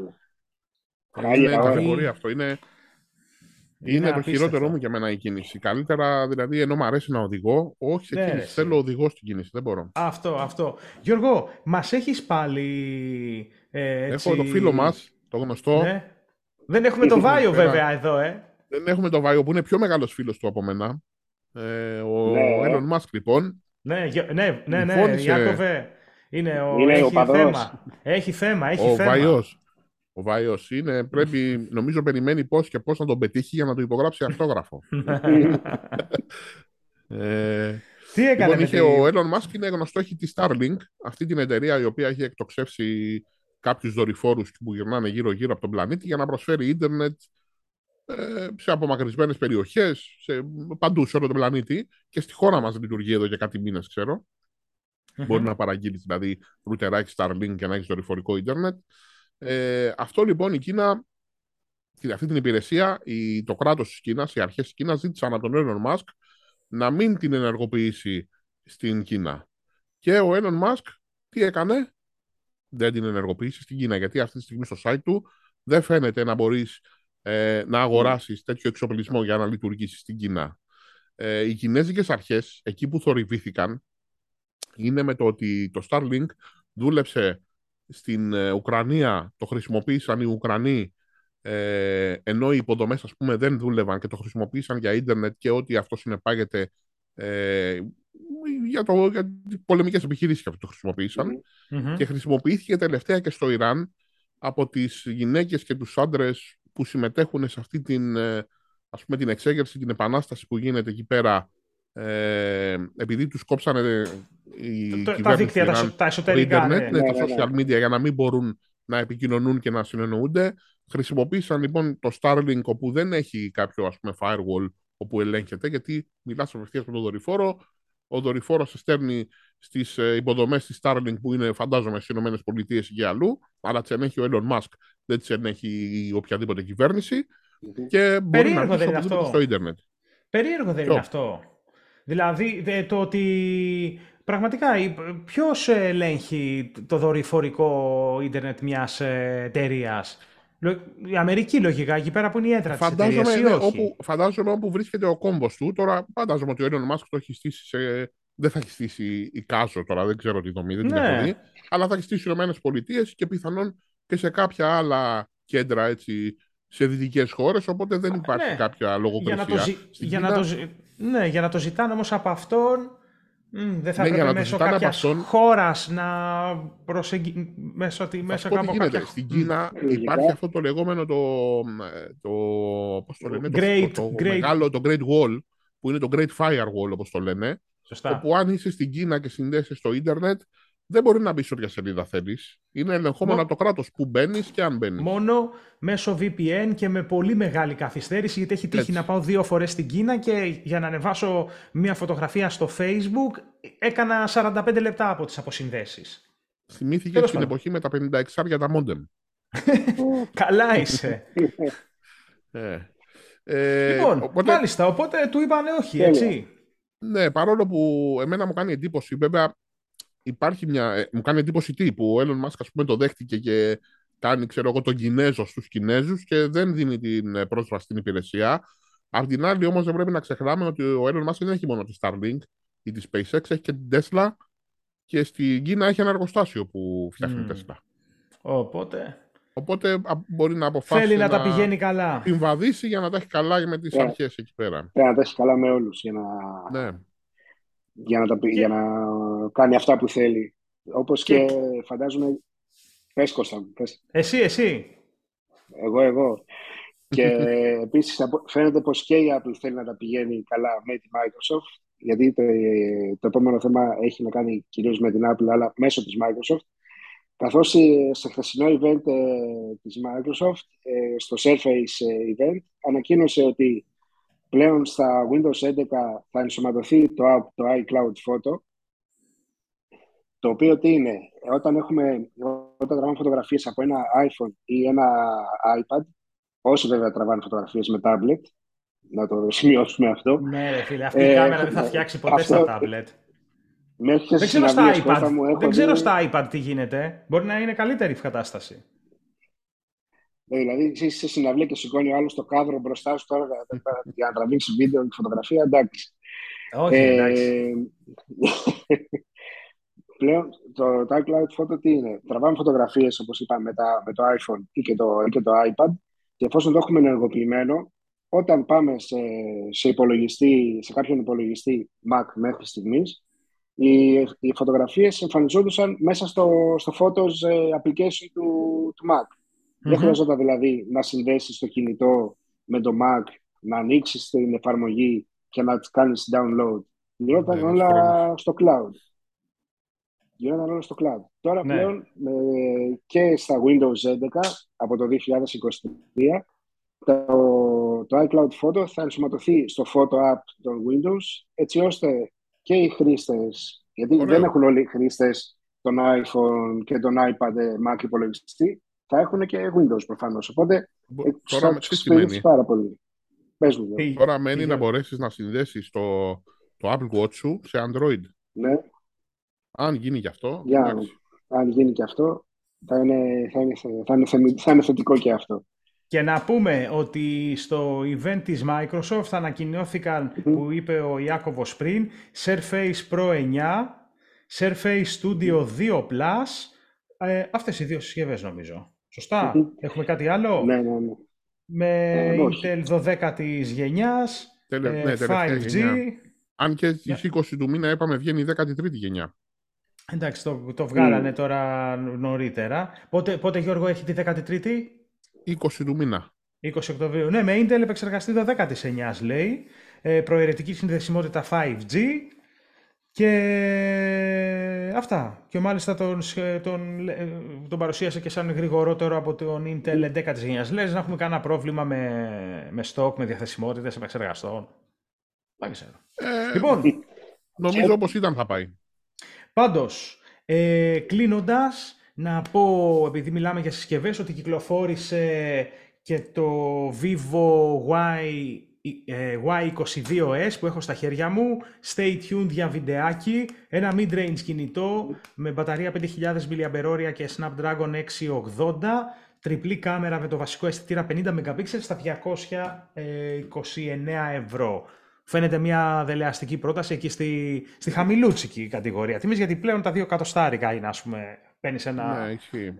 Speaker 2: Είναι κατηγορία αυτό. Είναι, είναι, το χειρότερό μου για μένα η κίνηση. Καλύτερα, δηλαδή, ενώ μου αρέσει να οδηγώ, όχι σε ναι, κίνηση. Θέλω οδηγό στην κίνηση. Δεν μπορώ.
Speaker 1: Αυτό, αυτό. Γιώργο, μας έχεις πάλι. Ε,
Speaker 2: έτσι... Έχω το φίλο μας, το γνωστό. Ναι.
Speaker 1: Δεν έχουμε το Βάιο, βέβαια, εδώ, ε.
Speaker 2: Δεν έχουμε το Βάιο, που είναι πιο μεγάλος φίλος του από μένα. Ε, ο ναι. Elon Musk, λοιπόν.
Speaker 1: Ναι, ναι, ναι, ναι, ναι Ιάκωβε. Είναι ο, είναι έχει, ο θέμα. έχει θέμα. Έχει
Speaker 2: ο
Speaker 1: θέμα.
Speaker 2: Βαϊός. Ο Βάιος είναι, πρέπει, νομίζω, περιμένει πώς και πώς να τον πετύχει για να το υπογράψει αυτόγραφο.
Speaker 1: ε, Τι έκανε
Speaker 2: λοιπόν, είχε, Ο Elon Musk είναι γνωστό, έχει τη Starlink, αυτή την εταιρεία η οποία έχει εκτοξεύσει κάποιους δορυφόρους που γυρνάνε γύρω-γύρω από τον πλανήτη για να προσφέρει ίντερνετ ε, σε απομακρυσμένες περιοχές, παντού σε όλο τον πλανήτη. Και στη χώρα μας λειτουργεί εδώ για κάτι μήνες, ξέρω. Μπορεί να παραγγείλεις δηλαδή ρούτεράκι Starlink και να έχεις δορυφορικό ίντερνετ. Ε, αυτό λοιπόν η Κίνα, αυτή την υπηρεσία, η, το κράτος της Κίνας, οι αρχές της Κίνας ζήτησαν από τον Elon Musk να μην την ενεργοποιήσει στην Κίνα. Και ο Elon Musk τι έκανε, δεν την ενεργοποιήσει στην Κίνα, γιατί αυτή τη στιγμή στο site του δεν φαίνεται να μπορείς ε, να αγοράσεις τέτοιο εξοπλισμό για να λειτουργήσεις στην Κίνα. Ε, οι κινέζικες αρχές, εκεί που θορυβήθηκαν, είναι με το ότι το Starlink δούλεψε στην ε, Ουκρανία το χρησιμοποίησαν οι Ουκρανοί ε, ενώ οι υποδομές ας πούμε δεν δούλευαν και το χρησιμοποίησαν για ίντερνετ και ό,τι αυτό συνεπάγεται ε, για, το, για πολεμικές επιχειρήσεις και αυτό το χρησιμοποιησαν και χρησιμοποιήθηκε τελευταία και στο Ιράν από τις γυναίκες και τους άντρες που συμμετέχουν σε αυτή την, ε, ας πούμε, την εξέγερση, την επανάσταση που γίνεται εκεί πέρα ε, επειδή τους κόψανε η
Speaker 1: το, τα δίκτυα, τα, τα εσωτερικά,
Speaker 2: το internet,
Speaker 1: ναι.
Speaker 2: ναι, τα social media για να μην μπορούν να επικοινωνούν και να συνεννοούνται. Χρησιμοποίησαν λοιπόν το Starlink όπου δεν έχει κάποιο ας πούμε firewall όπου ελέγχεται γιατί μιλάς απευθείας με τον δορυφόρο ο δορυφόρος σε στέλνει στις ε, υποδομές της Starlink που είναι, φαντάζομαι, στις ΗΠΑ και αλλού, αλλά τις ενέχει ο Elon Musk, δεν τις ενέχει οποιαδήποτε κυβέρνηση. Και μπορεί Περίεργο να μπει στο Ιντερνετ.
Speaker 1: Περίεργο δεν είναι αυτό. Δηλαδή το ότι πραγματικά ποιος ελέγχει το δορυφορικό ίντερνετ μιας ε, εταιρείας; Η Αμερική λογικά, εκεί πέρα που είναι η έδρα της εταιρείας, ναι,
Speaker 2: Όπου, φαντάζομαι όπου βρίσκεται ο κόμπος του. Τώρα φαντάζομαι ότι ο Elon Musk το έχει στήσει σε... Δεν θα έχει στήσει η Κάζο τώρα, δεν ξέρω τι δομή, δεν την έχω ναι. δει. Αλλά θα έχει στήσει οι Ηνωμένες Πολιτείες και πιθανόν και σε κάποια άλλα κέντρα έτσι, σε δυτικές χώρες. Οπότε δεν υπάρχει ναι. κάποια λογοκρισία. Για να το,
Speaker 1: για να το, ναι, για να το ζητάνε όμως από αυτόν Mm, δεν θα ναι, έπρεπε μέσω κάποιας αυτόν... χώρας να προσεγγίσει μέσω, μέσω
Speaker 2: κάπου κάποια... Στην Κίνα mm. υπάρχει αυτό το λεγόμενο το, το, πώς το, λένε, great, το, το, great. μεγάλο, το Great Wall, που είναι το Great Firewall όπως το λένε, Σωστά. όπου αν είσαι στην Κίνα και συνδέεσαι στο ίντερνετ, δεν μπορεί να μπει σε όποια σελίδα θέλεις. Είναι ελεγχόμενο το κράτος που μπαίνεις και αν μπαίνεις.
Speaker 1: Μόνο μέσω VPN και με πολύ μεγάλη καθυστέρηση, γιατί έχει τύχει να πάω δύο φορές στην Κίνα και για να ανεβάσω μια φωτογραφία στο Facebook έκανα 45 λεπτά από τις αποσυνδέσεις.
Speaker 2: Θυμήθηκε στην εποχή με τα 56 για τα μόντεμ.
Speaker 1: Καλά είσαι.
Speaker 2: ε.
Speaker 1: Ε, λοιπόν, οπότε... μάλιστα, οπότε του είπανε όχι, έτσι.
Speaker 2: Ναι, παρόλο που εμένα μου κάνει εντύπωση, βέβαια υπάρχει μια. Ε, μου κάνει εντύπωση τι, που ο Elon Musk ας πούμε, το δέχτηκε και κάνει ξέρω εγώ, τον Κινέζο στους Κινέζους και δεν δίνει την ε, πρόσβαση στην υπηρεσία. Απ' την άλλη, όμως, δεν πρέπει να ξεχνάμε ότι ο Elon Musk δεν έχει μόνο τη Starlink ή τη SpaceX, έχει και την Tesla και στην Κίνα έχει ένα εργοστάσιο που φτιάχνει mm. Tesla.
Speaker 1: Οπότε.
Speaker 2: Οπότε μπορεί να αποφάσει.
Speaker 1: Θέλει να, να τα πηγαίνει καλά.
Speaker 2: Συμβαδίσει για να τα έχει καλά με τις yeah. αρχές εκεί πέρα.
Speaker 3: να τα έχει καλά με όλους. Για να...
Speaker 2: Ναι
Speaker 3: για να, τα, για να κάνει αυτά που θέλει. Όπως και, και φαντάζομαι... Πες Κώστα, πες.
Speaker 1: Εσύ, εσύ.
Speaker 3: Εγώ, εγώ. και επίσης φαίνεται πως και η Apple θέλει να τα πηγαίνει καλά με τη Microsoft, γιατί το, το επόμενο θέμα έχει να κάνει κυρίως με την Apple, αλλά μέσω της Microsoft. Καθώς σε χθεσινό event ε, της Microsoft, ε, στο Surface ε, event, ανακοίνωσε ότι Πλέον στα Windows 11 θα ενσωματωθεί το app, το iCloud Photo, το οποίο τι είναι, όταν, έχουμε, όταν τραβάμε φωτογραφίες από ένα iPhone ή ένα iPad, όσοι βέβαια τραβάνε φωτογραφίες με tablet, να το σημειώσουμε αυτό.
Speaker 1: Ναι, ρε φίλε, αυτή η ε, κάμερα δεν θα φτιάξει ποτέ αυτό, στα tablet. Δεν ξέρω, στα iPad, δεν ξέρω στα iPad τι γίνεται. Μπορεί να είναι καλύτερη η κατάσταση.
Speaker 3: Ε, δηλαδή, είσαι σε συναυλία και σηκώνει ο άλλος το κάδρο μπροστά σου τώρα για να τραβήξεις βίντεο και φωτογραφία. Εντάξει.
Speaker 1: Όχι, ε, εντάξει.
Speaker 3: πλέον το, το iCloud Photo τι είναι; Τραβάμε φωτογραφίες, όπως είπαμε, με, με το iPhone ή και το, και το iPad και εφόσον το έχουμε ενεργοποιημένο, όταν πάμε σε, σε, υπολογιστή, σε κάποιον υπολογιστή Mac μέχρι στιγμής, οι, οι φωτογραφίες εμφανιζόντουσαν μέσα στο, στο Photos ε, application του, του Mac. Δεν χρειαζόταν δηλαδή να συνδέσεις το κινητό με το Mac, να ανοίξεις την εφαρμογή και να κάνεις download. Γινόταν ναι, όλα στο cloud. Γινόταν όλα στο cloud. Τώρα ναι. πλέον και στα Windows 11 από το 2023 το, το iCloud Photo θα ενσωματωθεί στο Photo App των Windows έτσι ώστε και οι χρήστες, γιατί δεν έχουν όλοι οι χρήστες τον iPhone και τον iPad Mac υπολογιστή, θα έχουν και Windows προφανώς. Οπότε
Speaker 2: τώρα τι σημαίνει.
Speaker 3: πάρα πολύ. Πες μου,
Speaker 2: Τώρα μένει να μπορέσεις να συνδέσεις το, το Apple Watch σου σε Android.
Speaker 3: Ναι.
Speaker 2: Αν γίνει και αυτό.
Speaker 3: Για, αν γίνει και αυτό, θα είναι, θα, είναι, θα, είναι, θα είναι θετικό και αυτό.
Speaker 1: Και να πούμε ότι στο event της Microsoft ανακοινώθηκαν, mm-hmm. που είπε ο Ιάκωβος πριν, Surface Pro 9, Surface Studio 2 Plus, ε, αυτές οι δύο συσκευές νομίζω. Σωστά; Έχουμε κάτι άλλο;
Speaker 3: Ναι, ναι, ναι.
Speaker 1: Με ε, Intel 12η γενιάς.
Speaker 2: Τελε... Ε, ναι, 5G. Γενιά. Αν και στι 20 του μήνα είπαμε βγαίνει η 13η γενιά.
Speaker 1: Εντάξει, το, το βγάλανε mm. τώρα νωρίτερα. Πότε, πότε, Γιώργο, έχει τη 13η;
Speaker 2: 20 του μήνα.
Speaker 1: 20 Οκτωβρίου. Ναι, με Intel επεξεργαστή 12η 9 λέει. ε, προαιρετική συνδεσιμότητα 5G και αυτά. Και μάλιστα τον, τον, τον παρουσίασε και σαν γρηγορότερο από τον Intel 11 της γενιάς. Λες να έχουμε κανένα πρόβλημα με, με stock, με διαθεσιμότητες επεξεργαστών. Δεν ξέρω.
Speaker 2: Ε,
Speaker 1: λοιπόν,
Speaker 2: νομίζω όπως ήταν θα πάει.
Speaker 1: Πάντως, ε, κλείνοντας, να πω, επειδή μιλάμε για συσκευές, ότι κυκλοφόρησε και το Vivo Y, ε, Y22S που έχω στα χέρια μου. Stay tuned για βιντεάκι. Ένα mid-range κινητό με μπαταρία 5.000 mAh και Snapdragon 680. Τριπλή κάμερα με το βασικό αισθητήρα 50 MP στα 229 ευρώ. Φαίνεται μια δελεαστική πρόταση εκεί στη, στη χαμηλούτσικη κατηγορία τιμής, γιατί πλέον τα δύο εκατοστάρικα είναι, ας πούμε, παίρνεις ένα...
Speaker 2: Ναι, ισχύει.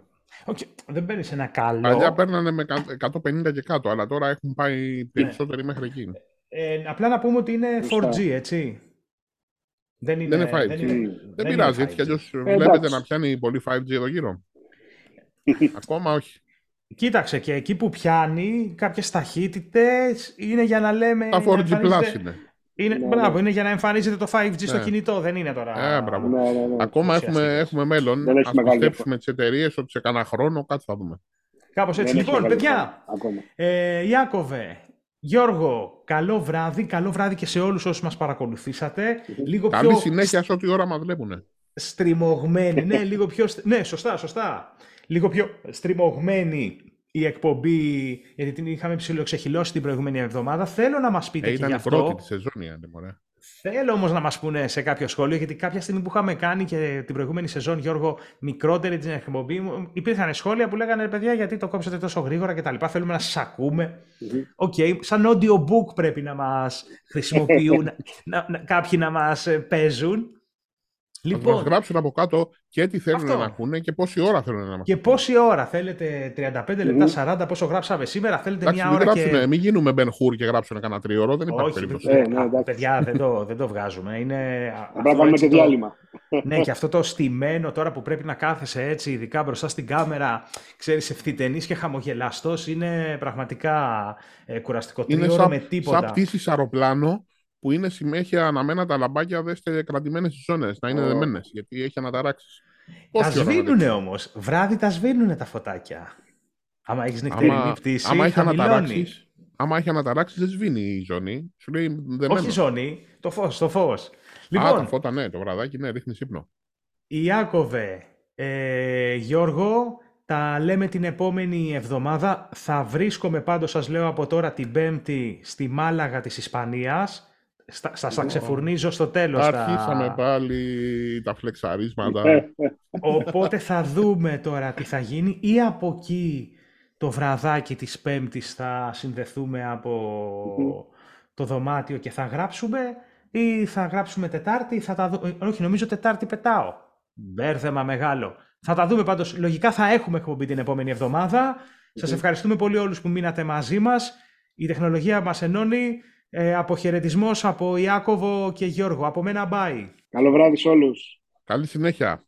Speaker 1: Okay. Δεν παίρνεις ένα καλό.
Speaker 2: Παλιά παίρνανε με 150 και κάτω, αλλά τώρα έχουν πάει περισσότεροι μέχρι εκεί.
Speaker 1: Ε, απλά να πούμε ότι είναι 4G, έτσι.
Speaker 2: Δεν είναι, δεν είναι 5G. Δεν, είναι, δεν πειράζει, έτσι κι αλλιώς ε, βλέπετε να πιάνει πολύ 5G εδώ γύρω. Ακόμα όχι.
Speaker 1: Κοίταξε και εκεί που πιάνει κάποιες ταχύτητες είναι για να λέμε...
Speaker 2: Τα 4G Plus είναι.
Speaker 1: Είναι, ναι, μπράβο, ναι. είναι για να εμφανίζεται το 5G ναι. στο κινητό, δεν είναι τώρα.
Speaker 2: Ε, μπράβο. Ναι, ναι, ναι. Ακόμα έχουμε, έχουμε μέλλον. Να πιστέψουμε τις εταιρείες ότι σε κανένα χρόνο κάτι θα δούμε.
Speaker 1: Κάπως έτσι. λοιπόν, παιδιά, ε, Ιάκωβε, Γιώργο, καλό βράδυ. Καλό βράδυ και σε όλους όσους μας παρακολουθήσατε.
Speaker 2: Λίγο Καλή πιο... συνέχεια σε ό,τι ώρα μας βλέπουν.
Speaker 1: Στριμωγμένη, ναι, λίγο πιο. Ναι, σωστά, σωστά. Λίγο πιο στριμωγμένη η εκπομπή, γιατί την είχαμε ψηλοξεχυλώσει την προηγούμενη εβδομάδα. Θέλω να μας πείτε ε, και γι' αυτό.
Speaker 2: Ήταν πρώτη της σεζόν η
Speaker 1: Θέλω όμως να μας πούνε σε κάποιο σχόλιο, γιατί κάποια στιγμή που είχαμε κάνει και την προηγούμενη σεζόν, Γιώργο, μικρότερη την εκπομπή, υπήρχαν σχόλια που λέγανε, παιδιά, γιατί το κόψατε τόσο γρήγορα κτλ. Θέλουμε να σας ακούμε. OK, okay. σαν audiobook πρέπει να μας χρησιμοποιούν, να, να, κάποιοι να μας ε, παίζουν.
Speaker 2: Λοιπόν, μας γράψουν από κάτω και τι θέλουν αυτό. να ακούνε και πόση ώρα θέλουν να μας
Speaker 1: Και πόση ώρα θέλετε, 35 λεπτά, 40, πόσο γράψαμε σήμερα, θέλετε Εντάξει, μια ώρα
Speaker 2: γράψουνε,
Speaker 1: και...
Speaker 2: Μην γίνουμε Ben Hur και γράψουν κανένα τριώρο, δεν υπάρχει περίπτωση.
Speaker 1: Ε, ναι, παιδιά, δεν το, δεν το βγάζουμε. Είναι...
Speaker 3: Πρέπει να κάνουμε και διάλειμμα.
Speaker 1: ναι, και αυτό το στημένο τώρα που πρέπει να κάθεσαι έτσι, ειδικά μπροστά στην κάμερα, ξέρεις, ευθυτενής και χαμογελαστός, είναι πραγματικά ε, κουραστικό. Τριώρο με τίποτα.
Speaker 2: Σαν πτήσεις αεροπλάνο που είναι συνέχεια αναμένα τα λαμπάκια δέστε κρατημένες στις ζώνες, να είναι oh. δεμένες, γιατί έχει αναταράξεις.
Speaker 1: Τα σβήνουνε όμως. Βράδυ τα σβήνουνε τα φωτάκια. Άμα έχεις νυχτερινή πτήση, άμα έχει αναταράξεις,
Speaker 2: άμα έχει αναταράξεις, δεν σβήνει η ζώνη. Σου λέει δεμένο.
Speaker 1: Όχι η ζώνη, το φως, το φως.
Speaker 2: Λοιπόν, Α, τα φώτα, ναι, το βραδάκι, ναι, ρίχνει ύπνο.
Speaker 1: Ιάκωβε, ε, Γιώργο, τα λέμε την επόμενη εβδομάδα. Θα βρίσκομαι πάντως, σας λέω από τώρα, την Πέμπτη στη Μάλαγα της Ισπανίας στα, στα, στα ξεφουρνίζω στο τέλος.
Speaker 2: Αρχίσαμε τα... πάλι τα φλεξαρίσματα.
Speaker 1: Οπότε θα δούμε τώρα τι θα γίνει ή από εκεί το βραδάκι της Πέμπτης θα συνδεθούμε από το δωμάτιο και θα γράψουμε ή θα γράψουμε Τετάρτη, θα τα δω... όχι νομίζω Τετάρτη πετάω. Μπέρδεμα μεγάλο. Θα τα δούμε πάντως, λογικά θα έχουμε εκπομπή την επόμενη εβδομάδα. Σας ευχαριστούμε πολύ όλους που μείνατε μαζί μας. Η τεχνολογία μας ενώνει. Ε, αποχαιρετισμός από Ιάκωβο και Γιώργο. Από μένα, bye.
Speaker 3: Καλό βράδυ σε όλους.
Speaker 2: Καλή συνέχεια.